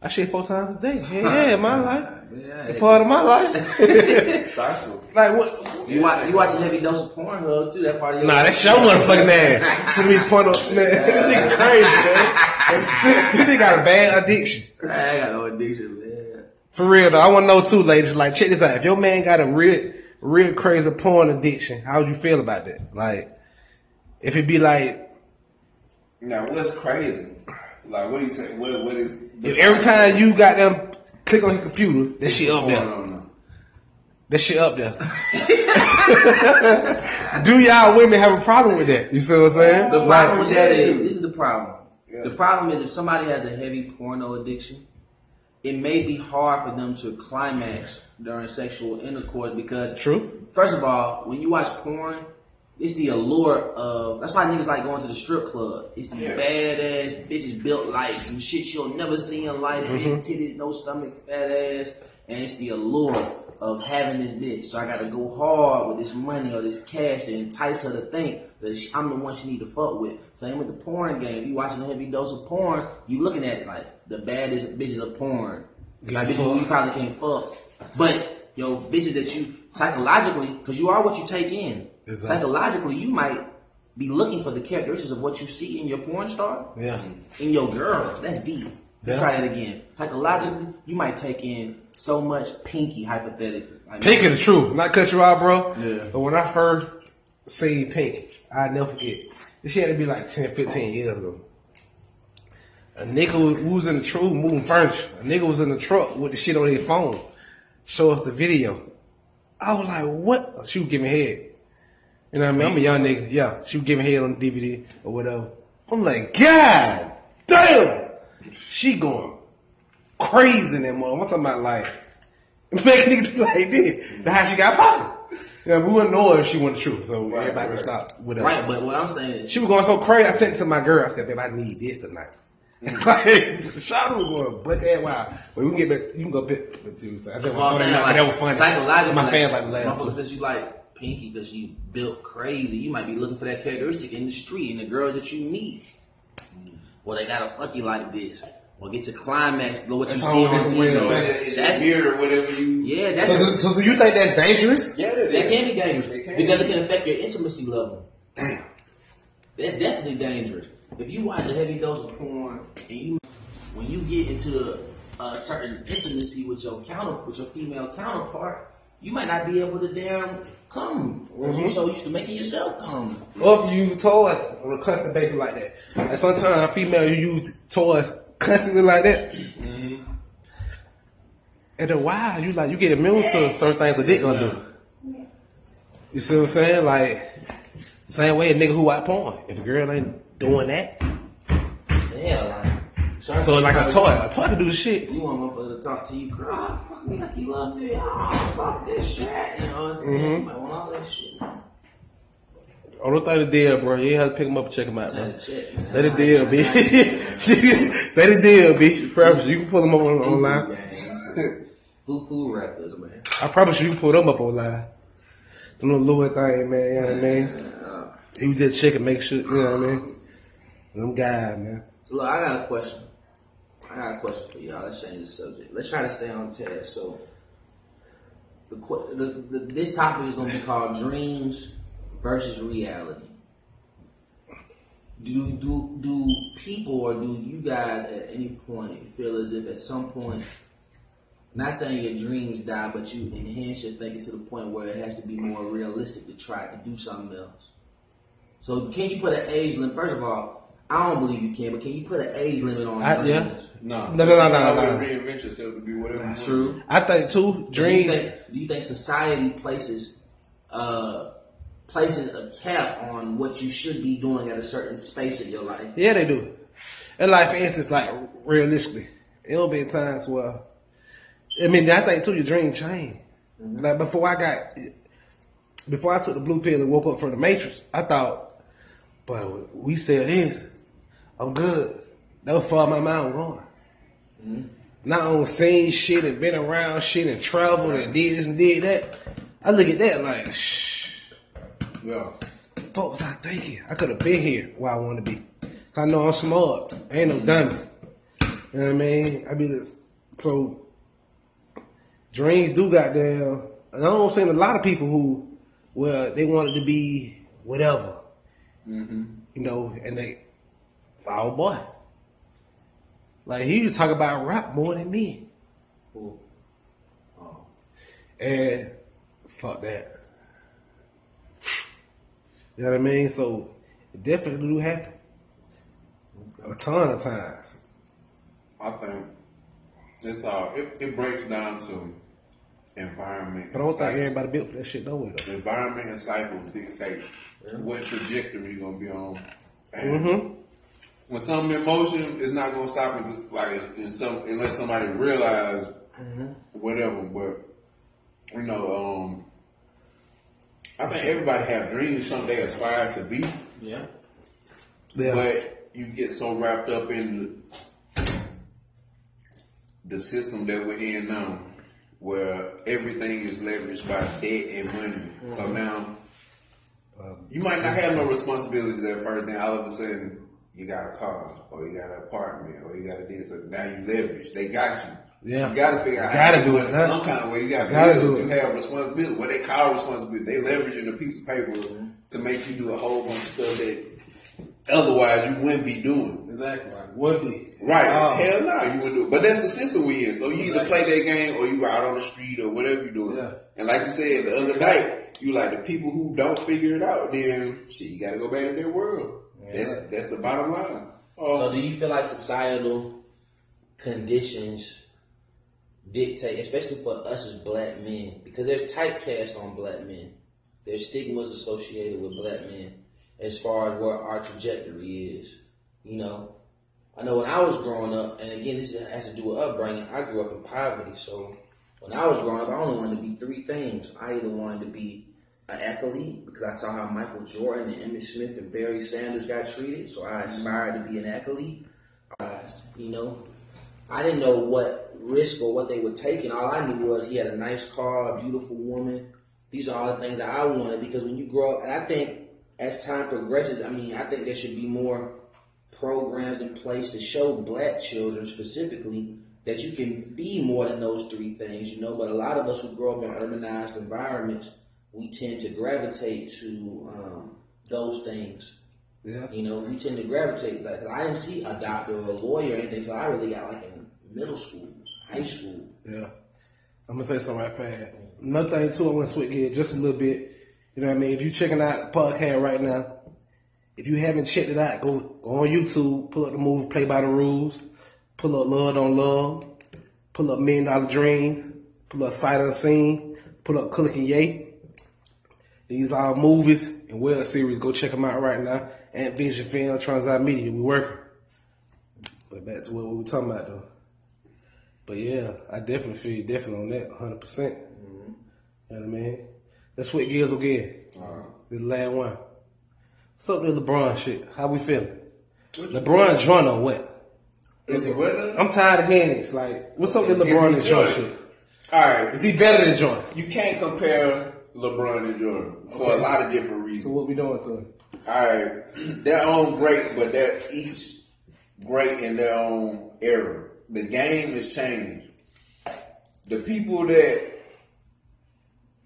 Speaker 2: I shit four times a day. Yeah, yeah, my life.
Speaker 1: Yeah.
Speaker 2: It's part of my life. Like what?
Speaker 1: You watch you watch a heavy dose of porn Pornhub too. That part of your
Speaker 2: Nah, that's your motherfucking ass. See me point up, man. This nigga crazy, man. This nigga got a bad addiction.
Speaker 1: I got no addiction, man.
Speaker 2: For real though, I want to know too, ladies. Like, check this out. If your man got a real, real crazy porn addiction, how would you feel about that? Like, if it be like,
Speaker 3: Now, what's crazy? Like, what do you say? What, what is.
Speaker 2: if every time you got them click on your computer, that shit up there,
Speaker 3: on
Speaker 2: that shit up there. Do y'all women have a problem with that? You see what I'm saying?
Speaker 1: The problem
Speaker 2: Like,
Speaker 1: with that is this is the problem.
Speaker 3: Yeah.
Speaker 1: The problem is if somebody has a heavy porno addiction, it may be hard for them to climax during sexual intercourse because
Speaker 2: True.
Speaker 1: First of all, when you watch porn, it's the allure of that's why niggas like going to the strip club. It's the
Speaker 3: Yeah.
Speaker 1: badass bitches built like some shit you'll never see in life, big titties, no stomach, fat ass, and it's the allure of having this bitch. So I gotta go hard with this money or this cash to entice her to think that she, I'm the one she need to fuck with. Same with the porn game. If you watching a heavy dose of porn, you looking at like the baddest bitches of porn. Like bitches you probably can't fuck. But yo, bitches that you psychologically, because you are what you take in.
Speaker 2: Exactly.
Speaker 1: Psychologically, you might be looking for the characteristics of what you see in your porn star,
Speaker 2: Yeah.
Speaker 1: in your girl. That's deep. Let's
Speaker 2: Yeah.
Speaker 1: try that again. Psychologically, you might take in so much pinky, hypothetically.
Speaker 2: Pink is the truth. Not cut you out, bro.
Speaker 1: Yeah.
Speaker 2: But when I first seen Pink, I never forget. This shit had to be like 10, 15 years ago. A nigga was, was in the truck moving furniture. A nigga was in the truck with the shit on his phone. Show us the video. I was like, what? She was giving head. You know what I mean? I'm a young nigga. Yeah, she was giving head on the DVD or whatever. I'm like, God damn, she going crazy in that mom. I'm talking about like making niggas like this. That's how she got popping. Yeah, we wouldn't know if she wasn't true, so
Speaker 3: Right,
Speaker 2: everybody
Speaker 3: right.
Speaker 2: stop with her.
Speaker 1: Right, but what I'm saying is,
Speaker 2: She was going so crazy. I said to my girl, I said, babe, I need this tonight. like, Shawty was going butt that wild. But we can get back, you can go bit with you. So I said,
Speaker 1: well, I'm saying
Speaker 2: that,
Speaker 1: like,
Speaker 2: that was funny.
Speaker 1: psychologically,
Speaker 2: My
Speaker 1: like,
Speaker 2: fans like laugh.
Speaker 1: motherfucker says you like Pinky because she built crazy. You might be looking for that characteristic in the street and the girls that you meet. Well, they gotta fuck you like this. Or get your climax, what you see on
Speaker 2: different way
Speaker 1: TV.
Speaker 2: to
Speaker 3: So
Speaker 2: Man,
Speaker 3: it's, it's
Speaker 1: That's-
Speaker 3: weird or whatever you.
Speaker 1: Yeah, that's
Speaker 2: So, do- so do you think that's dangerous?
Speaker 3: Yeah,
Speaker 1: that can be dangerous
Speaker 3: It can.
Speaker 1: because it can affect your intimacy level.
Speaker 2: Damn.
Speaker 1: That's definitely dangerous. If you watch a heavy dose of porn and you, when you get into a, a certain intimacy with your counter, with your female counterpart, you might not be able to damn come. because You're mm-hmm. so used to making yourself come.
Speaker 2: Or if you use toys on a constant basis like that. And sometimes female you use toys constantly like that. Mm-hmm. And then wow, you like you get immune to certain things a dick gonna do. You see what I'm saying? Like same way a nigga who watch porn. If a girl ain't doing that,
Speaker 1: Yeah, like
Speaker 2: so like a toy, a toy can do the shit.
Speaker 1: You want motherfucker to talk to you, girl, oh, fuck me like you love me. Oh, fuck this shit. You know what I'm saying?
Speaker 2: Mm-hmm.
Speaker 1: You might want all that shit.
Speaker 2: On the thing the deal, bro. You have to pick them up and check them out,
Speaker 1: Let
Speaker 2: man.
Speaker 1: it check, man.
Speaker 2: Let it deal, B. Let it deal, B. Promise you, can pull them up on, online.
Speaker 1: Foo foo rappers, man.
Speaker 2: I promise you, you can pull them up online. Them little Louis thing, man. You know what I mean? He was just checking, make sure. You know what I mean? Them guys, man.
Speaker 1: So look, I got a question. I got a question for y'all. Let's change the subject. Let's try to stay on task. So, the, the, the this topic is going to be called dreams versus reality. Do do do people or do you guys at any point feel as if at some point, not saying your dreams die, but you enhance your thinking to the point where it has to be more realistic to try to do something else? So, can you put an age limit? First of all, I don't believe you can, but can you put an age limit on
Speaker 2: I- yeah.
Speaker 3: No,
Speaker 2: No, no, no, no, no, no.
Speaker 3: Reinvent yourself to be whatever.
Speaker 1: That's true.
Speaker 2: I think too,
Speaker 1: Do you
Speaker 2: dreams.
Speaker 1: think, do you think society places uh, places a cap on what you should be doing at a certain space of your life?
Speaker 2: Yeah, they do. And like for instance, like realistically, it'll be times where I mean I think too your dream change. Like before I got before I took the blue pill and woke up from the matrix, I thought, but we said this, I'm good. That was far my mind going. Mm-hmm. Not on seen shit and been around shit and traveled and did this and did that. I look at that like, shh.
Speaker 3: Yeah.
Speaker 2: What was I thinking? I could have been here where I want to be. 'Cause I know I'm smart. I ain't no dummy. You know what I mean? I be this. So, dreams do got down. And I don't see a lot of people who, well, they wanted to be whatever. Mm-hmm. You know, and they, oh boy. Like, he used to talk about rap more than me.
Speaker 1: Cool. Oh.
Speaker 2: And fuck that. You know what I mean? So it definitely do happen. A ton of times.
Speaker 3: I think it's all. It, it breaks down to environment.
Speaker 2: But I don't think everybody built for that shit no way though.
Speaker 3: environment and cycles dictate what trajectory you're gonna be on. And
Speaker 2: Mm-hmm.
Speaker 3: When something in motion is not gonna stop until like in some unless somebody realize whatever. But you know, um, I think everybody have dreams, something they aspire to be,
Speaker 1: Yeah.
Speaker 2: Yeah.
Speaker 3: but you get so wrapped up in the, the system that we're in now, where everything is leveraged by debt and money. So now you might not have no responsibilities at first, then all of a sudden you got a car, or you got an apartment, or you got a this, or now you leverage. They got you.
Speaker 2: Yeah.
Speaker 3: You gotta figure out
Speaker 2: Gotta
Speaker 3: how to
Speaker 2: do it, huh?
Speaker 3: some kind of way. You got
Speaker 2: Gotta
Speaker 3: bills, you have responsibility. What they call responsibility, they leveraging a piece of paper to make you do a whole bunch of stuff that otherwise you wouldn't be doing.
Speaker 2: Exactly. Like would be.
Speaker 3: Right. Hell no, you wouldn't do it. But that's the system we in. So you either play that game or you out on the street or whatever you're doing.
Speaker 2: Yeah.
Speaker 3: And like you said the other night, you like the people who don't figure it out, then shit, you gotta go back to their world. That's that's the bottom line.
Speaker 1: So um, do you feel like societal conditions dictate, especially for us as black men, because there's typecast on black men. There's stigmas associated with black men as far as where our trajectory is. You know, I know when I was growing up, and again, this has to do with upbringing. I grew up in poverty, so when I was growing up, I only wanted to be three things. I either wanted to be an athlete because I saw how Michael Jordan and Emmitt Smith and Barry Sanders got treated, so I aspired to be an athlete. Uh, you know, I didn't know what risk or what they were taking. All I knew was he had a nice car, a beautiful woman. These are all the things that I wanted because when you grow up, and I think as time progresses, I mean, I think there should be more programs in place to show black children specifically that you can be more than those three things, you know. But a lot of us who grow up in urbanized environments, we tend to gravitate to um, those things.
Speaker 2: Yeah.
Speaker 1: You know, we tend to gravitate like I didn't see a doctor or a lawyer or anything, so I really got like in middle school, high school.
Speaker 2: Yeah. I'm gonna say something right fast. Another thing too, I want to switch gears just a little bit. You know what I mean? If you're checking out the podcast right now, if you haven't checked it out, go, go on YouTube, pull up the movie Play by the Rules, pull up Love on Love, pull up Million Dollar Dreams, pull up Sight Unseen, pull up Cook and Yay. These are movies and web series. Go check them out right now. And Vision Film, Transit Media, we working. But back to what we were talking about though. But yeah, I definitely feel definitely on that, 100%. percent mm-hmm. You know what I mean? Let's switch gears again. Uh-huh. The last one. What's up with LeBron shit? How we feeling? LeBron joint or what?
Speaker 3: Is it winner?
Speaker 2: I'm tired of hearing this. Like, what's up with LeBron and
Speaker 3: Jordan?
Speaker 2: shit?
Speaker 3: All right,
Speaker 2: Is he better than Jordan?
Speaker 3: you can't compare LeBron and Jordan for a lot of different reasons.
Speaker 2: So what we doing to him?
Speaker 3: All right, they're own great, but they're each great in their own era. The game has changed. The people that,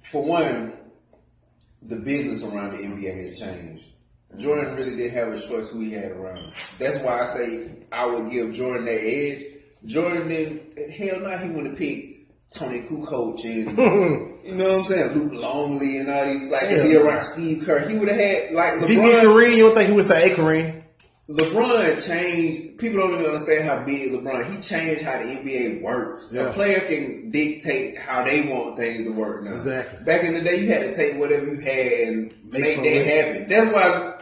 Speaker 3: for one, the business around the NBA has changed. Jordan really didn't have a choice who he had around. That's why I say I would give Jordan that edge. Jordan didn't, hell no, he wouldn't pick Toni Kukoc and, you know what I'm saying, Luke Longley and all these, like, to be
Speaker 2: Yeah.
Speaker 3: around Steve Kerr. He would have had, like,
Speaker 2: If he get
Speaker 3: LeBron.
Speaker 2: Kareem, you don't think he would say, hey Kareem?
Speaker 3: LeBron changed. People don't even understand how big LeBron. He changed how the NBA works.
Speaker 2: Yeah.
Speaker 3: A player can dictate how they want things to work now.
Speaker 2: Exactly.
Speaker 3: Back in the day, you had to take whatever you had and
Speaker 2: Make
Speaker 3: make, that happen. That's why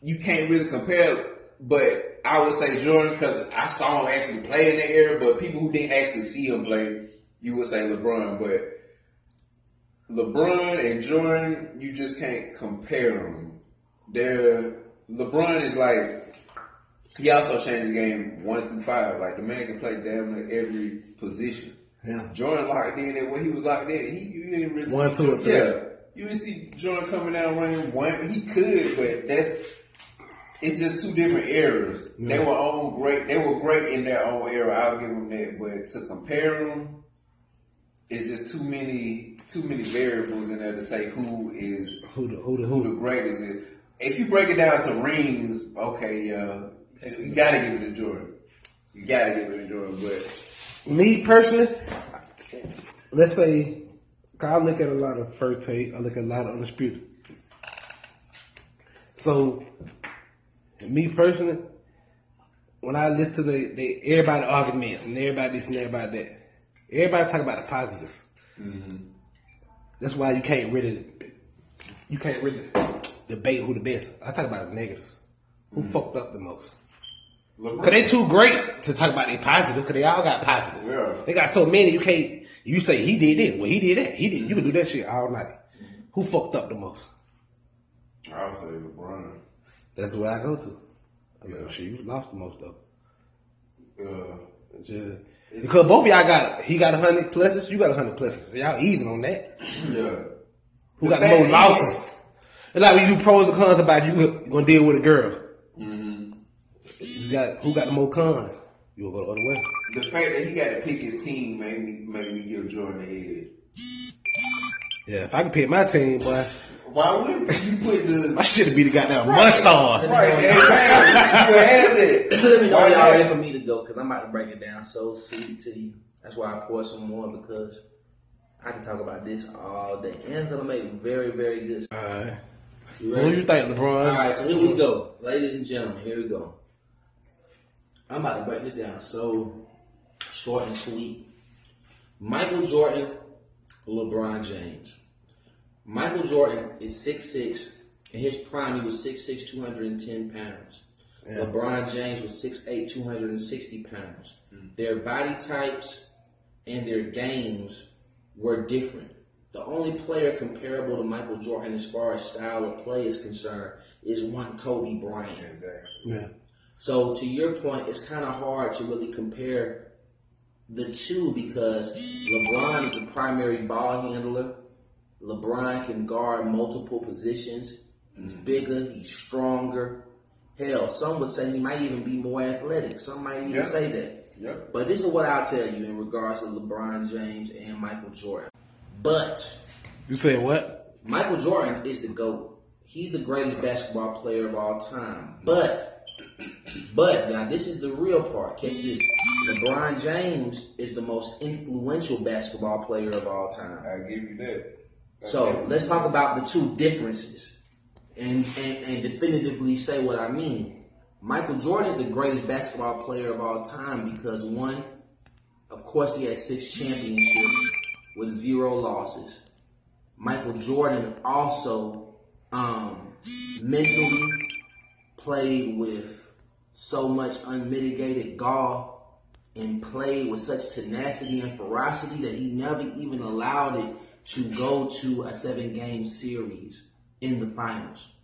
Speaker 3: you can't really compare. But I would say Jordan because I saw him actually play in the era. But people who didn't actually see him play, you would say LeBron. But LeBron and Jordan, you just can't compare them. They're LeBron is like he also changed the game one through five. Like the man can play damn near every position.
Speaker 2: Yeah.
Speaker 3: Jordan locked in at what he was locked in. He you didn't really
Speaker 2: One,
Speaker 3: see
Speaker 2: two, or three.
Speaker 3: Yeah, you didn't see Jordan coming down running one. He could, but that's it's just two different eras. They were all great. They were great in their own era. I'll give them that. But to compare them, it's just too many too many variables in there to say who is
Speaker 2: Who the, who the,
Speaker 3: who the greatest is. If you break it down to rings, okay, yeah, you gotta give it to Jordan. You gotta give it to Jordan, but?
Speaker 2: Me personally, let's say I look at a lot of first take, I look at a lot of undisputed. So, me personally, when I listen to the, the everybody arguments and everybody this and everybody that, everybody talk about the positives. Mm-hmm. That's why you can't really, you can't really debate who the best. I talk about the negatives. Who mm-hmm. fucked up the most? Cause they too great to talk about their positives. Cause they all got positives.
Speaker 3: Yeah.
Speaker 2: They got so many you can't. You say he did this, well he did that. He did. You can do that shit all night. Mm-hmm. Who fucked up the most?
Speaker 3: I'll say LeBron.
Speaker 2: That's where I go to. I mean, shit, you lost the most though.
Speaker 3: Yeah.
Speaker 2: Just- because both of y'all got he got a hundred pluses, you got a hundred pluses. Y'all even on that.
Speaker 3: yeah.
Speaker 2: Who
Speaker 3: The
Speaker 2: got the
Speaker 3: fact
Speaker 2: most
Speaker 3: that
Speaker 2: losses? It's like when you do pros and cons about you gonna deal with a girl. Mm-hmm. You got who got the most cons? You gonna go the other way.
Speaker 3: The fact that he got to pick his team made me made me give Jordan the edge.
Speaker 2: Yeah, if I could pick my team, boy,
Speaker 3: Why would you put the
Speaker 2: I should have be the goddamn Monstars.
Speaker 3: right? Exactly. you have that.
Speaker 1: Let me know
Speaker 3: Why
Speaker 1: y'all ready for me to go because I'm about to break it down so sweet to you. That's why I pour some more because I can talk about this all day and it's gonna make very, very good.
Speaker 2: Alright.
Speaker 1: You
Speaker 2: So who you think, LeBron?
Speaker 1: All right, so here we go, ladies and gentlemen. Here we go. I'm about to break this down so short and sweet. Michael Jordan, LeBron James. Michael Jordan is 6'6". In his prime, he was 6'6", 210 pounds. LeBron James was 6'8", 260 pounds. Mm. Their body types and their games were different. The only player comparable to Michael Jordan as far as style of play is concerned is one Kobe Bryant.
Speaker 2: Yeah.
Speaker 1: So to your point, it's kind of hard to really compare the two because LeBron is the primary ball handler. LeBron can guard multiple positions. He's mm-hmm. bigger, he's stronger. Hell, some would say he might even be more athletic. Some might even
Speaker 3: Yeah.
Speaker 1: say that.
Speaker 3: Yeah.
Speaker 1: But this is what I'll tell you in regards to LeBron James and Michael Jordan. But
Speaker 2: You said what?
Speaker 1: Michael Jordan is the GOAT. He's the greatest basketball player of all time. But, but now this is the real part. Catch this. LeBron James is the most influential basketball player of all time.
Speaker 3: I give you that.
Speaker 1: So let's talk about the two differences and, and, and definitively say what I mean. Michael Jordan is the greatest basketball player of all time because one, of course, he had six championships with zero losses. Michael Jordan also um, mentally played with so much unmitigated gall and played with such tenacity and ferocity that he never even allowed it to go to a seven game series in the finals.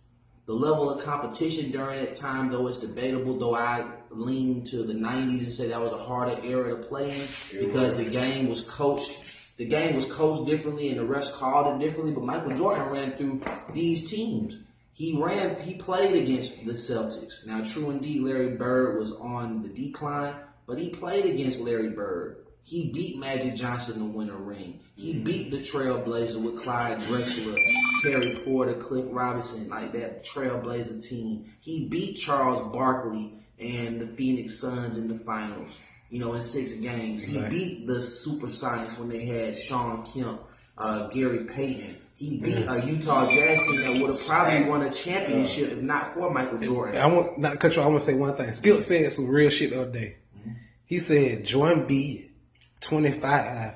Speaker 1: The level of competition during that time, though it's debatable, though I lean to the 90s and say that was a harder era to play in because the game was coached. The game was coached differently and the refs called it differently. But Michael Jordan ran through these teams. He ran. He played against the Celtics. Now, true indeed, Larry Bird was on the decline, but he played against Larry Bird. He beat Magic Johnson to win a ring. He beat the Trailblazer with Clyde Drexler, Terry Porter, Cliff Robinson, like that Trailblazer team. He beat Charles Barkley and the Phoenix Suns in the finals. You know, in six games. He beat the Supersonics when they had Shawn Kemp, uh, Gary Payton. He beat a Utah Jazz team that would have probably won a championship if not for Michael Jordan.
Speaker 2: I want not to cut you. I want to say one thing. Skip said some real shit the other day. He said Jordan beat 25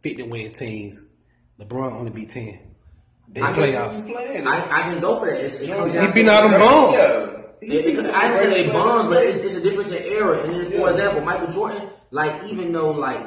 Speaker 2: 50 win teams. LeBron only beat 10 in the
Speaker 1: I
Speaker 2: playoffs.
Speaker 3: Playing.
Speaker 1: I, I can go for that. It's, it comes down
Speaker 2: He
Speaker 1: to-
Speaker 2: beat all them bums.
Speaker 3: Yeah.
Speaker 1: It- it's- I didn't say they bums, but it's, it's a difference in era. And then, for
Speaker 3: Yeah.
Speaker 1: example, Michael Jordan, like even though like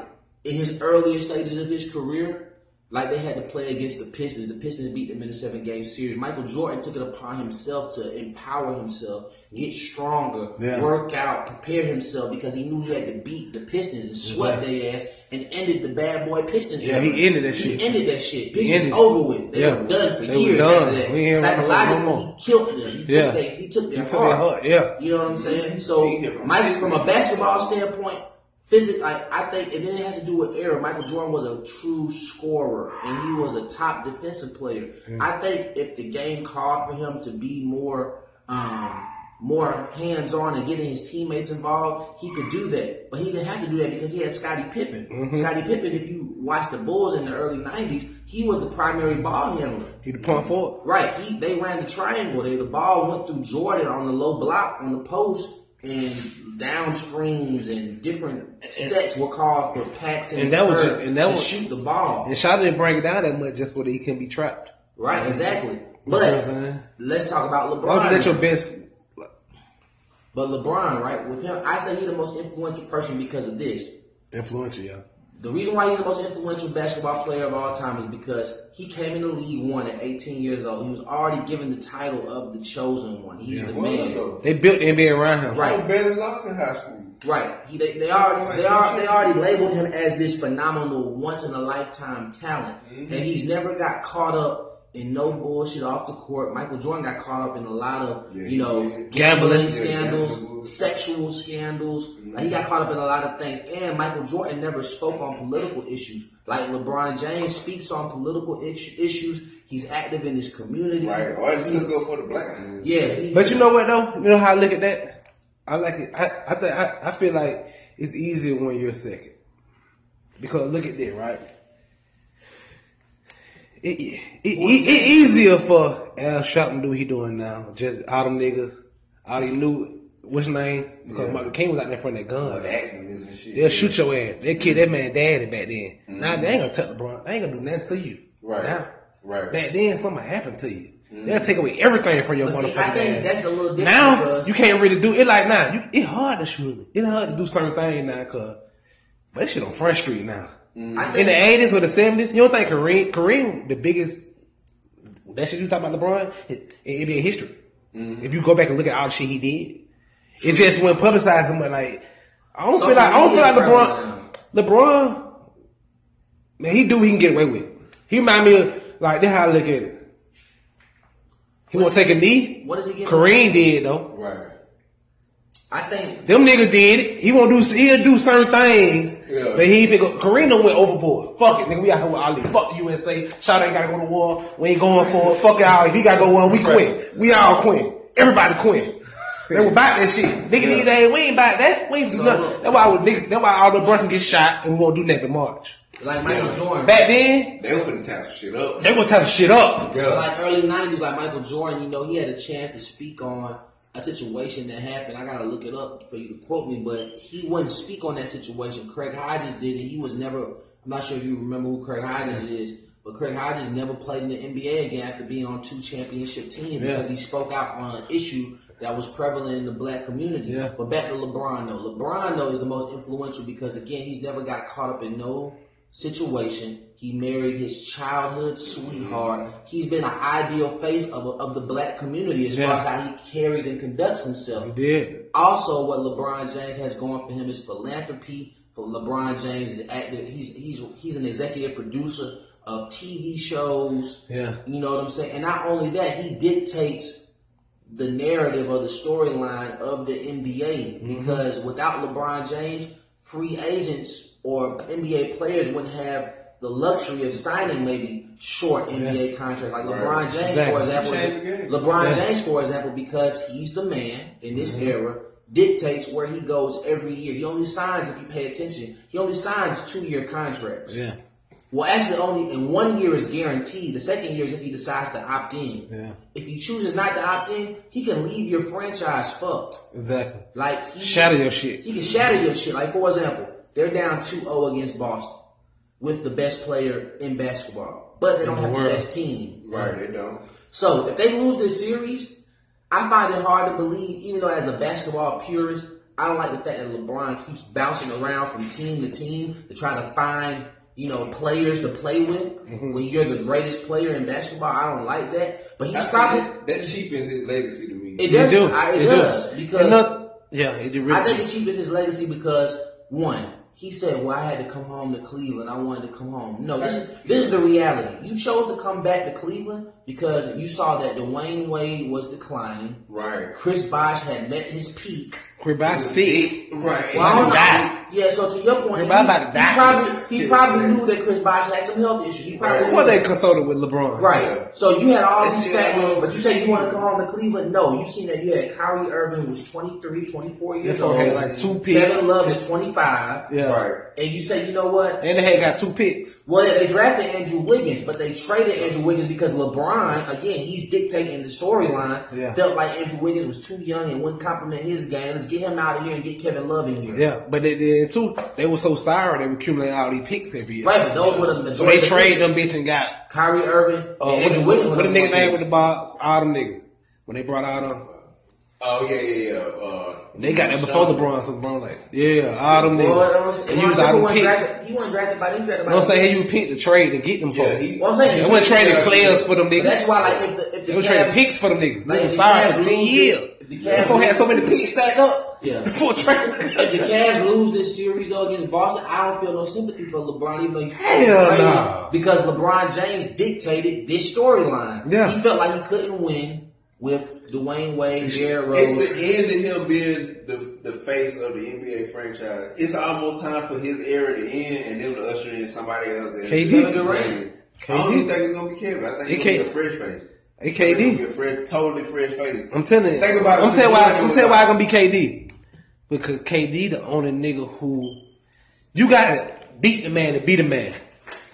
Speaker 1: in his earlier stages of his career, like they had to play against the Pistons. The Pistons beat them in a seven game series. Michael Jordan took it upon himself to empower himself, get stronger,
Speaker 2: Yeah.
Speaker 1: work out, prepare himself because he knew he had to beat the Pistons and sweat their ass and ended the bad boy Piston
Speaker 2: Yeah,
Speaker 1: era.
Speaker 2: he ended that shit.
Speaker 1: He
Speaker 2: shit.
Speaker 1: ended that shit. Pistons over with. They
Speaker 2: Yeah.
Speaker 1: were done for
Speaker 2: They
Speaker 1: years
Speaker 2: done.
Speaker 1: after that.
Speaker 2: We ain't running from no
Speaker 1: Psychologically, he killed them. He
Speaker 2: Yeah.
Speaker 1: took their, he took their
Speaker 2: He took
Speaker 1: heart.
Speaker 2: their heart, yeah.
Speaker 1: You know what I'm saying? So,
Speaker 3: He hit from
Speaker 1: Mike,
Speaker 3: distance.
Speaker 1: from a basketball standpoint, physics, like I think, and then it has to do with era. Michael Jordan was a true scorer, and he was a top defensive player. I think if the game called for him to be more, um, more hands-on and getting his teammates involved, he could do that. But he didn't have to do that because he had Scottie Pippen.
Speaker 2: Mm-hmm.
Speaker 1: Scottie Pippen, if you watch the Bulls in the early '90s, he was the primary ball handler.
Speaker 2: He the point forward.
Speaker 1: Right. He they ran the triangle. They, the ball went through Jordan on the low block on the post and down screens and different sets were called for Paxson
Speaker 2: And that was and that
Speaker 1: to
Speaker 2: was-
Speaker 1: shoot the ball.
Speaker 2: And Shot didn't break it down that much just so that he can be trapped.
Speaker 1: Right, exactly.
Speaker 2: You see what I'm
Speaker 1: But let's talk about LeBron.
Speaker 2: let your best
Speaker 1: but LeBron, right, with him, I say he's the most influential person because of this.
Speaker 2: influential, yeah.
Speaker 1: The reason why he's the most influential basketball player of all time is because he came in the league one at 18 years old. He was already given the title of the chosen one. He's the man.
Speaker 2: They built the NBA around him.
Speaker 1: Right.
Speaker 3: Barely lost in high school.
Speaker 1: Right. He, they, they already they are they already labeled him as this phenomenal once in a lifetime talent, and mm-hmm. he's never got caught up in no bullshit off the court. Michael Jordan got caught up in a lot of
Speaker 3: Yeah,
Speaker 1: you know
Speaker 3: he did.
Speaker 1: gambling
Speaker 2: Gambling.
Speaker 1: scandals,
Speaker 3: gambling.
Speaker 1: sexual scandals. Like, he got mm-hmm. caught up in a lot of things, and Michael Jordan never spoke on political issues. Like LeBron James speaks on political issues. He's active in his community.
Speaker 3: Right. Or just took up for the black man.
Speaker 1: Yeah. He,
Speaker 2: But you know what though? You know how I look at that? I like it. I I think I, I feel like it's easier when you're second. Because look at that, right? It, it, it, it, easier for Al Sharpton to do what he doing now. Just all them niggas, all these new what's names? Because
Speaker 3: Yeah.
Speaker 2: Michael King was out there in front of that gun.
Speaker 3: Like activists shit.
Speaker 2: They'll shoot your ass. They killed that man daddy back then. Mm-hmm. Now they ain't gonna tell LeBron. They ain't gonna do nothing to you.
Speaker 3: Right.
Speaker 2: Now.
Speaker 3: Right.
Speaker 2: Back then something happened to you. Mm-hmm. They'll take away everything from your
Speaker 1: But see,
Speaker 2: motherfucking
Speaker 1: I think
Speaker 2: ass.
Speaker 1: that's a little different
Speaker 2: Now
Speaker 1: because-
Speaker 2: you can't really do it like now. You, it's hard to shoot it. It's hard to do certain things now, cause but that shit on Front Street now. Mm-hmm.
Speaker 1: I
Speaker 2: In the eighties or the seventies, you don't think Kareem Kareem the biggest that shit you talking about LeBron in NBA history. Mm-hmm. If you go back and look at all the shit he did, it just went publicized him. But like, I don't
Speaker 1: Social
Speaker 2: feel like I don't feel like LeBron. LeBron, man, he do what he can get away with. He remind me of like this. How I look at it. He won't take a knee.
Speaker 1: what does he get?
Speaker 2: Kareem did though.
Speaker 3: Right.
Speaker 1: I think
Speaker 2: Them niggas did it. He won't do. He'll do certain things.
Speaker 3: Yeah.
Speaker 2: But he ain't go. Kareem done went overboard. Fuck it, nigga. We out here with Ali. Fuck the USA. Shot ain't gotta go to war. We ain't going for it. Fuck it, Ali. If he gotta go war, we quit. We all quit. Everybody quit. They were about that shit. Nigga these days, we ain't about that. We ain't do
Speaker 1: So
Speaker 2: nothing.
Speaker 1: look.
Speaker 2: That's why I would nigga, that's why all the brothers get shot and we won't do nothing in March.
Speaker 1: like Michael
Speaker 3: Yeah.
Speaker 1: Jordan.
Speaker 2: Back then,
Speaker 3: They were finna tie some shit up.
Speaker 2: they gonna tie some shit up.
Speaker 3: Yeah.
Speaker 1: Like early '90s, like Michael Jordan, you know, he had a chance to speak on a situation that happened. I gotta look it up for you to quote me, but he wouldn't speak on that situation. Craig Hodges did it. He was never. I'm not sure if you remember who Craig Hodges is, but Craig Hodges never played in the NBA again after being on two championship teams
Speaker 2: Yeah.
Speaker 1: because he spoke out on an issue that was prevalent in the black community.
Speaker 2: Yeah.
Speaker 1: But back to LeBron though. LeBron though is the most influential because again, he's never got caught up in no situation. He married his childhood sweetheart. He's been an ideal face of, of the black community as
Speaker 2: Yeah.
Speaker 1: far as how he carries and conducts himself.
Speaker 2: He did.
Speaker 1: Also, what LeBron James has going for him is philanthropy. For LeBron James is active. He's he's he's an executive producer of TV shows.
Speaker 2: Yeah.
Speaker 1: you know what I'm saying. And not only that, he dictates the narrative or the storyline of the NBA
Speaker 2: Mm-hmm.
Speaker 1: because without LeBron James, free agents or NBA players wouldn't have the luxury of signing maybe short NBA contracts like
Speaker 3: Right.
Speaker 1: LeBron James,
Speaker 2: Exactly.
Speaker 1: for example.
Speaker 3: Change
Speaker 1: is-
Speaker 3: the game.
Speaker 1: LeBron
Speaker 2: Yeah.
Speaker 1: James, for example, because he's the man in this
Speaker 2: Mm-hmm.
Speaker 1: era, dictates where he goes every year. He only signs, if you pay attention, he only signs two year contracts.
Speaker 2: Yeah.
Speaker 1: Well, actually, only in one year is guaranteed. The second year is if he decides to opt in.
Speaker 2: Yeah.
Speaker 1: If he chooses not to opt in, he can leave your franchise fucked.
Speaker 2: Exactly.
Speaker 1: Like he,
Speaker 2: Shatter your shit.
Speaker 1: He can shatter your shit. Like for example, they're down 2-0 against Boston with the best player in basketball, but they don't
Speaker 2: the
Speaker 1: have
Speaker 2: world.
Speaker 1: the best team.
Speaker 3: Right, they don't.
Speaker 1: So if they lose this series, I find it hard to believe, even though as a basketball purist, I don't like the fact that LeBron keeps bouncing around from team to team to try to find, you know, players to play with mm-hmm. when you're the greatest player in basketball. I don't like that. But he's
Speaker 3: I
Speaker 1: probably
Speaker 3: think that, that cheapens his legacy to me.
Speaker 1: it does
Speaker 2: do.
Speaker 1: I, it
Speaker 2: They do.
Speaker 1: does because
Speaker 2: And look- yeah, it do really.
Speaker 1: I think it cheapens his legacy because one, he said, "Well, I had to come home to Cleveland. I wanted to come home." No, this is this is the reality. You chose to come back to Cleveland because you saw that Dwyane Wade was declining.
Speaker 3: right.
Speaker 1: Chris Bosh had met his peak.
Speaker 2: Chris Bosh sick.
Speaker 3: Right.
Speaker 1: Well, I don't know.
Speaker 2: Die.
Speaker 1: Yeah, so to your point,
Speaker 2: Chris Bosh about to
Speaker 1: he,
Speaker 2: die.
Speaker 1: he probably he probably knew that Chris Bosh had some health issues. He probably
Speaker 3: Right.
Speaker 1: knew
Speaker 2: they consulted with LeBron.
Speaker 1: Right. So you had all
Speaker 3: That's
Speaker 1: these
Speaker 3: it.
Speaker 1: factors, but you say you want to come home to Cleveland? No, you seen that you had Kyrie Irving who was 23, 24 years
Speaker 2: This one
Speaker 1: old.
Speaker 2: had like two picks.
Speaker 1: Kevin Love is 25.
Speaker 2: Yeah.
Speaker 3: Right.
Speaker 1: And you say, you know what?
Speaker 2: And they had got two picks.
Speaker 1: Well, they drafted Andrew Wiggins, but they traded Andrew Wiggins because LeBron, again, he's dictating the storyline.
Speaker 2: Yeah.
Speaker 1: Felt like Andrew Wiggins was too young and wouldn't compliment his game. Let's get him out of here and get Kevin Love in here.
Speaker 2: Yeah, but they did too. They were so sour they were accumulating all these picks every year.
Speaker 1: Right, but those were the majority.
Speaker 2: So they
Speaker 1: of the
Speaker 2: trade
Speaker 1: picks.
Speaker 2: them bitch and got
Speaker 1: Kyrie Irving
Speaker 2: uh, what,
Speaker 1: Andrew
Speaker 2: what,
Speaker 1: Wiggins.
Speaker 2: what, the
Speaker 1: the
Speaker 2: nigga
Speaker 1: one
Speaker 2: name with the box? All them niggas. When they brought out them,
Speaker 3: Oh yeah, yeah, yeah. Uh,
Speaker 2: they got that before LeBron. So LeBron like, yeah, all them
Speaker 1: Well,
Speaker 2: niggas.
Speaker 1: it was-
Speaker 2: They
Speaker 1: it
Speaker 2: used
Speaker 1: was-
Speaker 2: all
Speaker 1: he
Speaker 2: them
Speaker 1: wasn't
Speaker 2: picks.
Speaker 1: He wasn't drafted by. He was drafted by.
Speaker 2: You know what I'm saying? He you pick the trade to get them for.
Speaker 3: Yeah, he-
Speaker 1: Well, I'm saying
Speaker 2: They wasn't trading
Speaker 3: Yeah.
Speaker 2: players for them niggas.
Speaker 1: that's why, like, if the if the
Speaker 2: They were trading
Speaker 1: Cavs-
Speaker 2: picks for them niggas.
Speaker 1: Like,
Speaker 2: They
Speaker 1: if
Speaker 2: was
Speaker 1: the
Speaker 2: signed for ten
Speaker 1: lose
Speaker 2: years.
Speaker 1: It- if the Cavs
Speaker 2: Before had
Speaker 1: lose-
Speaker 2: so many picks stacked up.
Speaker 1: Yeah.
Speaker 2: Before trading.
Speaker 1: If the Cavs lose this series though against Boston, I don't feel no sympathy for LeBron, even though he's
Speaker 2: Hell
Speaker 1: crazy,
Speaker 2: no.
Speaker 1: because LeBron James dictated this storyline.
Speaker 2: Yeah.
Speaker 1: he felt like he couldn't win with Dwyane Wade, Derrick Rose.
Speaker 3: It's the end of him being the the face of the NBA franchise. It's almost time for his era to end and them to usher in somebody else. as-
Speaker 2: KD.
Speaker 1: Kevin Durant.
Speaker 3: I don't even think it's gonna be Kevin. I think
Speaker 2: It
Speaker 3: it's gonna be a fresh face.
Speaker 2: Hey,
Speaker 3: I think it's
Speaker 2: KD.
Speaker 3: gonna be a fresh, totally fresh face.
Speaker 2: I'm telling you.
Speaker 3: Think about.
Speaker 2: I'm telling why. I'm
Speaker 3: Jordan
Speaker 2: telling why
Speaker 3: was
Speaker 2: it's gonna be KD. Because KD the only nigga who you gotta beat the man to beat the man.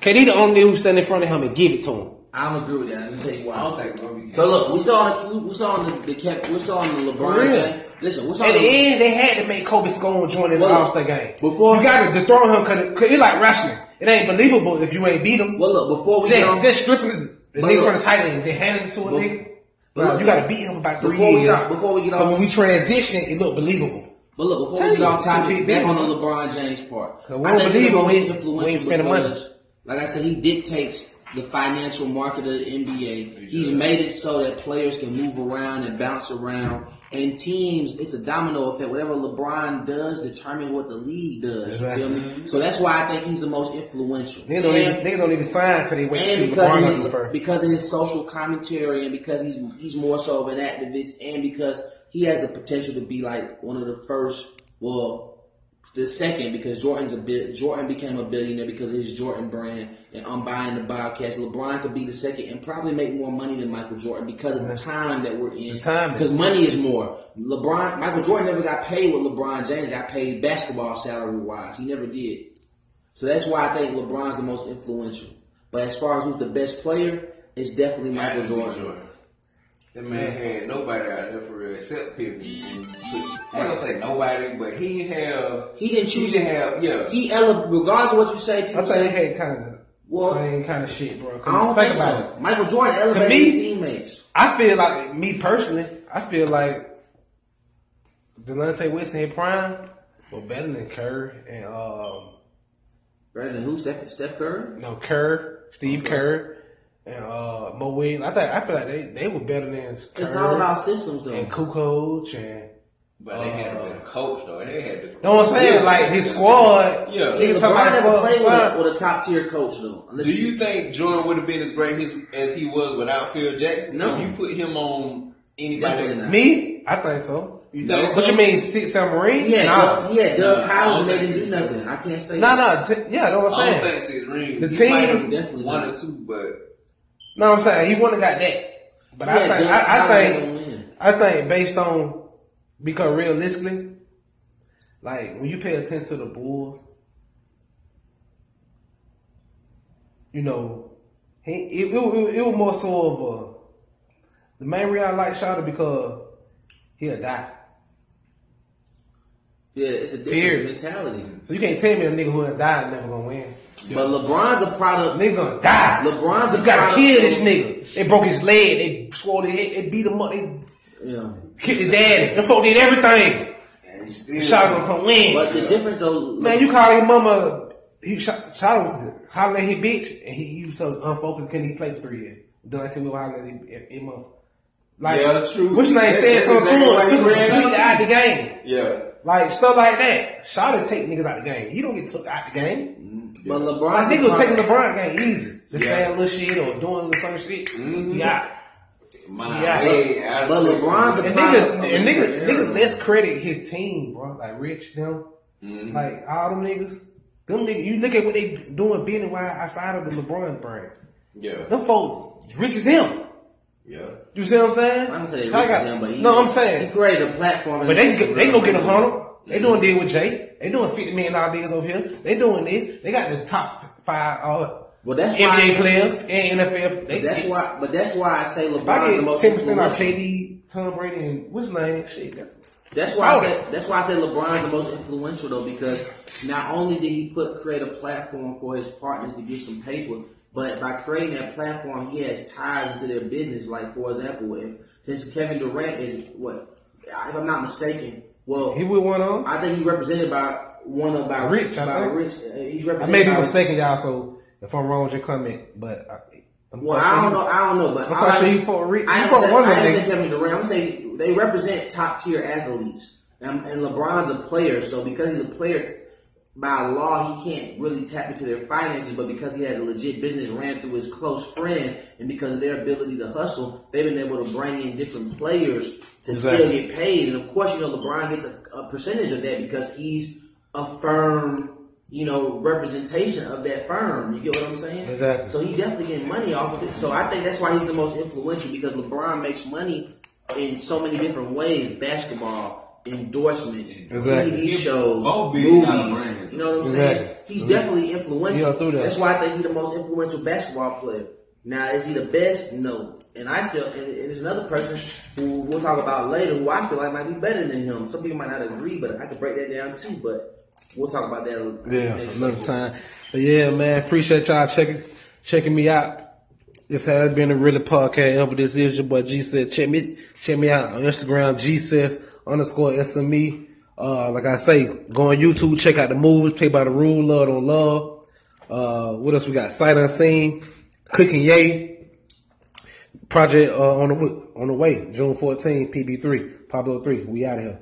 Speaker 2: KD the only nigga who stand in front of him and give it to him.
Speaker 1: I don't agree with that. Let me tell you why.
Speaker 3: I don't
Speaker 1: why.
Speaker 3: think it's gonna
Speaker 1: So look, we saw the we saw on the, the Kev, we saw on the
Speaker 2: For
Speaker 1: LeBron. James. Listen, we saw
Speaker 2: At the
Speaker 1: the,
Speaker 2: end, they had to make Kobe Scone join in the
Speaker 1: Well,
Speaker 2: All Star game.
Speaker 1: before-
Speaker 2: you gotta dethrone him because it's like wrestling. It ain't believable if you ain't beat him.
Speaker 1: well look before we get on,
Speaker 2: just, just stripping the
Speaker 1: But
Speaker 2: nigga
Speaker 1: look-
Speaker 2: from the title and just handing it to a
Speaker 1: Bef-
Speaker 2: nigga. Like, you got to beat him for about three
Speaker 1: Before we
Speaker 2: years.
Speaker 1: start- before we get
Speaker 2: so
Speaker 1: off-
Speaker 2: when we transition, it looked believable.
Speaker 1: But look, before
Speaker 2: Tell
Speaker 1: we get
Speaker 2: you,
Speaker 1: off topic, back
Speaker 2: big
Speaker 1: on the. LeBron James part,
Speaker 2: we
Speaker 1: I
Speaker 2: don't
Speaker 1: think
Speaker 2: believe
Speaker 1: he's the
Speaker 2: him, we
Speaker 1: most
Speaker 2: ain't- we
Speaker 1: influential
Speaker 2: ain't money.
Speaker 1: because, Like I said, he dictates the financial market of the NBA. He's made it so that players can move around and bounce around. And teams, it's a domino effect. Whatever LeBron does determines what the league does.
Speaker 2: Exactly.
Speaker 1: You? So that's why I think he's the most influential.
Speaker 2: Niggas don't,
Speaker 1: And-
Speaker 2: even, niggas don't even sign until they wait to see
Speaker 1: because
Speaker 2: LeBron
Speaker 1: his,
Speaker 2: first.
Speaker 1: because of his social commentary and because he's he's more so of an activist and because he has the potential to be like one of the first well the second because Jordan's a bit Jordan became a billionaire because of his Jordan brand and I'm buying the Bobcats. LeBron could be the second and probably make more money than Michael Jordan because of the time that we're in.
Speaker 2: Time.
Speaker 1: because money is more. LeBron Michael Jordan never got paid what LeBron James got paid basketball salary wise. He never did. So that's why I think LeBron's the most influential. But as far as who's the best player, it's definitely Michael
Speaker 3: Gotta
Speaker 1: Jordan.
Speaker 3: That man had nobody out there for real except Pippen. I ain't gonna say nobody, but he didn't have.
Speaker 1: He didn't choose
Speaker 3: He didn't have. Yeah.
Speaker 1: He ele- regardless of what you say, people
Speaker 2: I think they
Speaker 1: say.
Speaker 2: had kind of
Speaker 1: Well,
Speaker 2: same kind of shit, bro.
Speaker 1: I don't
Speaker 2: think
Speaker 1: think
Speaker 2: about
Speaker 1: so.
Speaker 2: it.
Speaker 1: Michael Jordan elevated
Speaker 2: me-
Speaker 1: his teammates.
Speaker 2: I feel like me personally, I feel like Delonte West in his prime was better than Kerr and um,
Speaker 1: Better than who? Steph, Steph Curry?
Speaker 2: no Kerr, Steve Kerr, and uh, Mo Williams. I think I feel like they, they were better than Kerr
Speaker 1: It's all about systems, though.
Speaker 2: and Kukoc and.
Speaker 3: But they had a better coach though. They had. The,
Speaker 2: You know what I'm saying?
Speaker 3: Yeah.
Speaker 2: Like his squad.
Speaker 3: Yeah.
Speaker 1: Yeah,
Speaker 2: niggas
Speaker 1: LeBron
Speaker 2: talking about
Speaker 1: never
Speaker 2: squad,
Speaker 1: played with a, with a top tier coach, though. Unless
Speaker 3: Do you think Jordan would have been as great as, as he was without Phil Jackson?
Speaker 1: No.
Speaker 3: If you put him on anybody.
Speaker 2: Me, I think so.
Speaker 3: You think
Speaker 2: What you mean, six submarine?
Speaker 1: He had,
Speaker 2: nah.
Speaker 1: Doug, he had Doug
Speaker 3: Nah, I
Speaker 1: Collins
Speaker 3: don't
Speaker 1: and they
Speaker 3: think
Speaker 1: didn't do
Speaker 3: so.
Speaker 1: nothing. I can't say
Speaker 2: Nah,
Speaker 1: that.
Speaker 2: nah, t- yeah, that's what I'm
Speaker 3: I don't
Speaker 2: saying.
Speaker 3: think six rings.
Speaker 2: The
Speaker 3: He
Speaker 2: team-
Speaker 3: might have
Speaker 1: Definitely
Speaker 3: one or two, but
Speaker 2: No, I'm saying he wouldn't have got that. But I think I, I think. I think based on because realistically, like when you pay attention to the Bulls, you know, he it, it, it, it was more so of a the main reason I like Shota because he'll die.
Speaker 1: Yeah, it's a different
Speaker 2: Period.
Speaker 1: mentality.
Speaker 2: So you can't tell me a nigga who'll die never gonna win.
Speaker 1: But LeBron's a product.
Speaker 2: Nigga gonna die.
Speaker 1: LeBron's a
Speaker 2: gotta kill this nigga. They broke his leg. They swore his head. They beat him up. They
Speaker 1: Yeah.
Speaker 2: kicked his daddy. Them folk did everything.
Speaker 3: and he still.
Speaker 2: Shot gonna come win.
Speaker 1: But the difference, though,
Speaker 2: Man, you call his mama. He shot, shot hollering at his bitch, and he, he was so unfocused. Couldn't he play for three years? Done to me hollering at his mama. Like,
Speaker 3: Yeah, true.
Speaker 2: Which name
Speaker 3: That-
Speaker 2: said something
Speaker 3: exactly
Speaker 2: to
Speaker 3: why
Speaker 2: him?
Speaker 3: he
Speaker 2: Took him completely
Speaker 3: out
Speaker 2: out the game.
Speaker 3: Yeah.
Speaker 2: Like stuff like that. Shot to take niggas out the game. He don't get took out the game.
Speaker 1: But
Speaker 2: Like
Speaker 1: LeBron's a
Speaker 2: niggas was taking
Speaker 1: product-
Speaker 2: LeBron game easy. Just
Speaker 3: Yeah.
Speaker 2: saying little shit or doing the same shit.
Speaker 3: Mhm.
Speaker 2: Yeah.
Speaker 3: My
Speaker 2: Yeah.
Speaker 3: way
Speaker 1: But. LeBron's a
Speaker 2: And
Speaker 1: product
Speaker 2: niggas, and
Speaker 1: a
Speaker 2: niggas, niggas, let's credit his team, bro. Like Rich, them,
Speaker 3: Mhm.
Speaker 2: like all them niggas. Them niggas, you look at what they doing, being wide outside of the LeBron brand.
Speaker 3: Yeah.
Speaker 2: Them folk rich as him.
Speaker 3: Yeah.
Speaker 2: You see what I'm saying?
Speaker 1: I'm gonna say
Speaker 2: I
Speaker 1: rich
Speaker 2: got-
Speaker 1: as him, but he,
Speaker 2: no, I'm saying
Speaker 1: he
Speaker 2: saying,
Speaker 1: created a platform.
Speaker 2: but they
Speaker 1: and
Speaker 2: they go get a hundred. They doing deal with Jay. They doing fifty million dollar deals over here. They doing this. They got the top five uh,
Speaker 1: Well, that's
Speaker 2: NBA
Speaker 1: why.
Speaker 2: players and NFL. They,
Speaker 1: That's why. But that's why I say LeBron's the most
Speaker 2: ten percent
Speaker 1: influential.
Speaker 2: KD, Tom Brady, and what's name? Shit, that's
Speaker 1: That's why I said that's why I said LeBron's the most influential though because not only did he put create a platform for his partners to get some paper, but by creating that platform, he has ties into their business. Like for example, if since Kevin Durant is what, if I'm not mistaken, well,
Speaker 2: he would one on.
Speaker 1: I think he represented by one of by
Speaker 2: Rich, I
Speaker 1: by
Speaker 2: think.
Speaker 1: Rich. Uh, He's
Speaker 2: I may be mistaken, y'all. So if I'm wrong with your comment, but I, I'm
Speaker 1: Well, I don't know. I don't know, but
Speaker 2: I'm
Speaker 1: I
Speaker 2: sure he fought Rich.
Speaker 1: I
Speaker 2: fought
Speaker 1: say,
Speaker 2: one
Speaker 1: I say. Kevin Durant. I'm gonna say they represent top tier athletes, and, and LeBron's a player. So because he's a player, by law he can't really tap into their finances. But because he has a legit business ran through his close friend, and because of their ability to hustle, they've been able to bring in different players to still get paid. And of course, you know LeBron gets a, a percentage of that because he's a firm. You know, representation of that firm. You get what I'm saying?
Speaker 2: Exactly.
Speaker 1: So he definitely getting money off of it. So I think that's why he's the most influential because LeBron makes money in so many different ways: basketball, endorsements,
Speaker 2: Exactly.
Speaker 1: TV shows,
Speaker 3: Both billion dollar
Speaker 1: movies. You know what I'm
Speaker 2: Exactly.
Speaker 1: saying? He's definitely influential.
Speaker 2: Yeah, that.
Speaker 1: That's why I think he's the most influential basketball player. Now, is he the best? No. And I still, and, and there's another person who we'll talk about later who I feel like might be better than him. Some people might not agree, but I could break that down too. But we'll talk about that.
Speaker 2: Yeah, another time. But yeah, man, appreciate y'all checking checking me out. This has been a really podcast ever. This is your boy G said. Check me check me out on Instagram G says underscore SME. Uh, like I say, go on YouTube, check out the movies, play by the rule, love don't love. Uh, what else we got? Sight unseen. Cooking Yay project uh, on the on the way, June 14, PB3, Pablo 3. We out of here.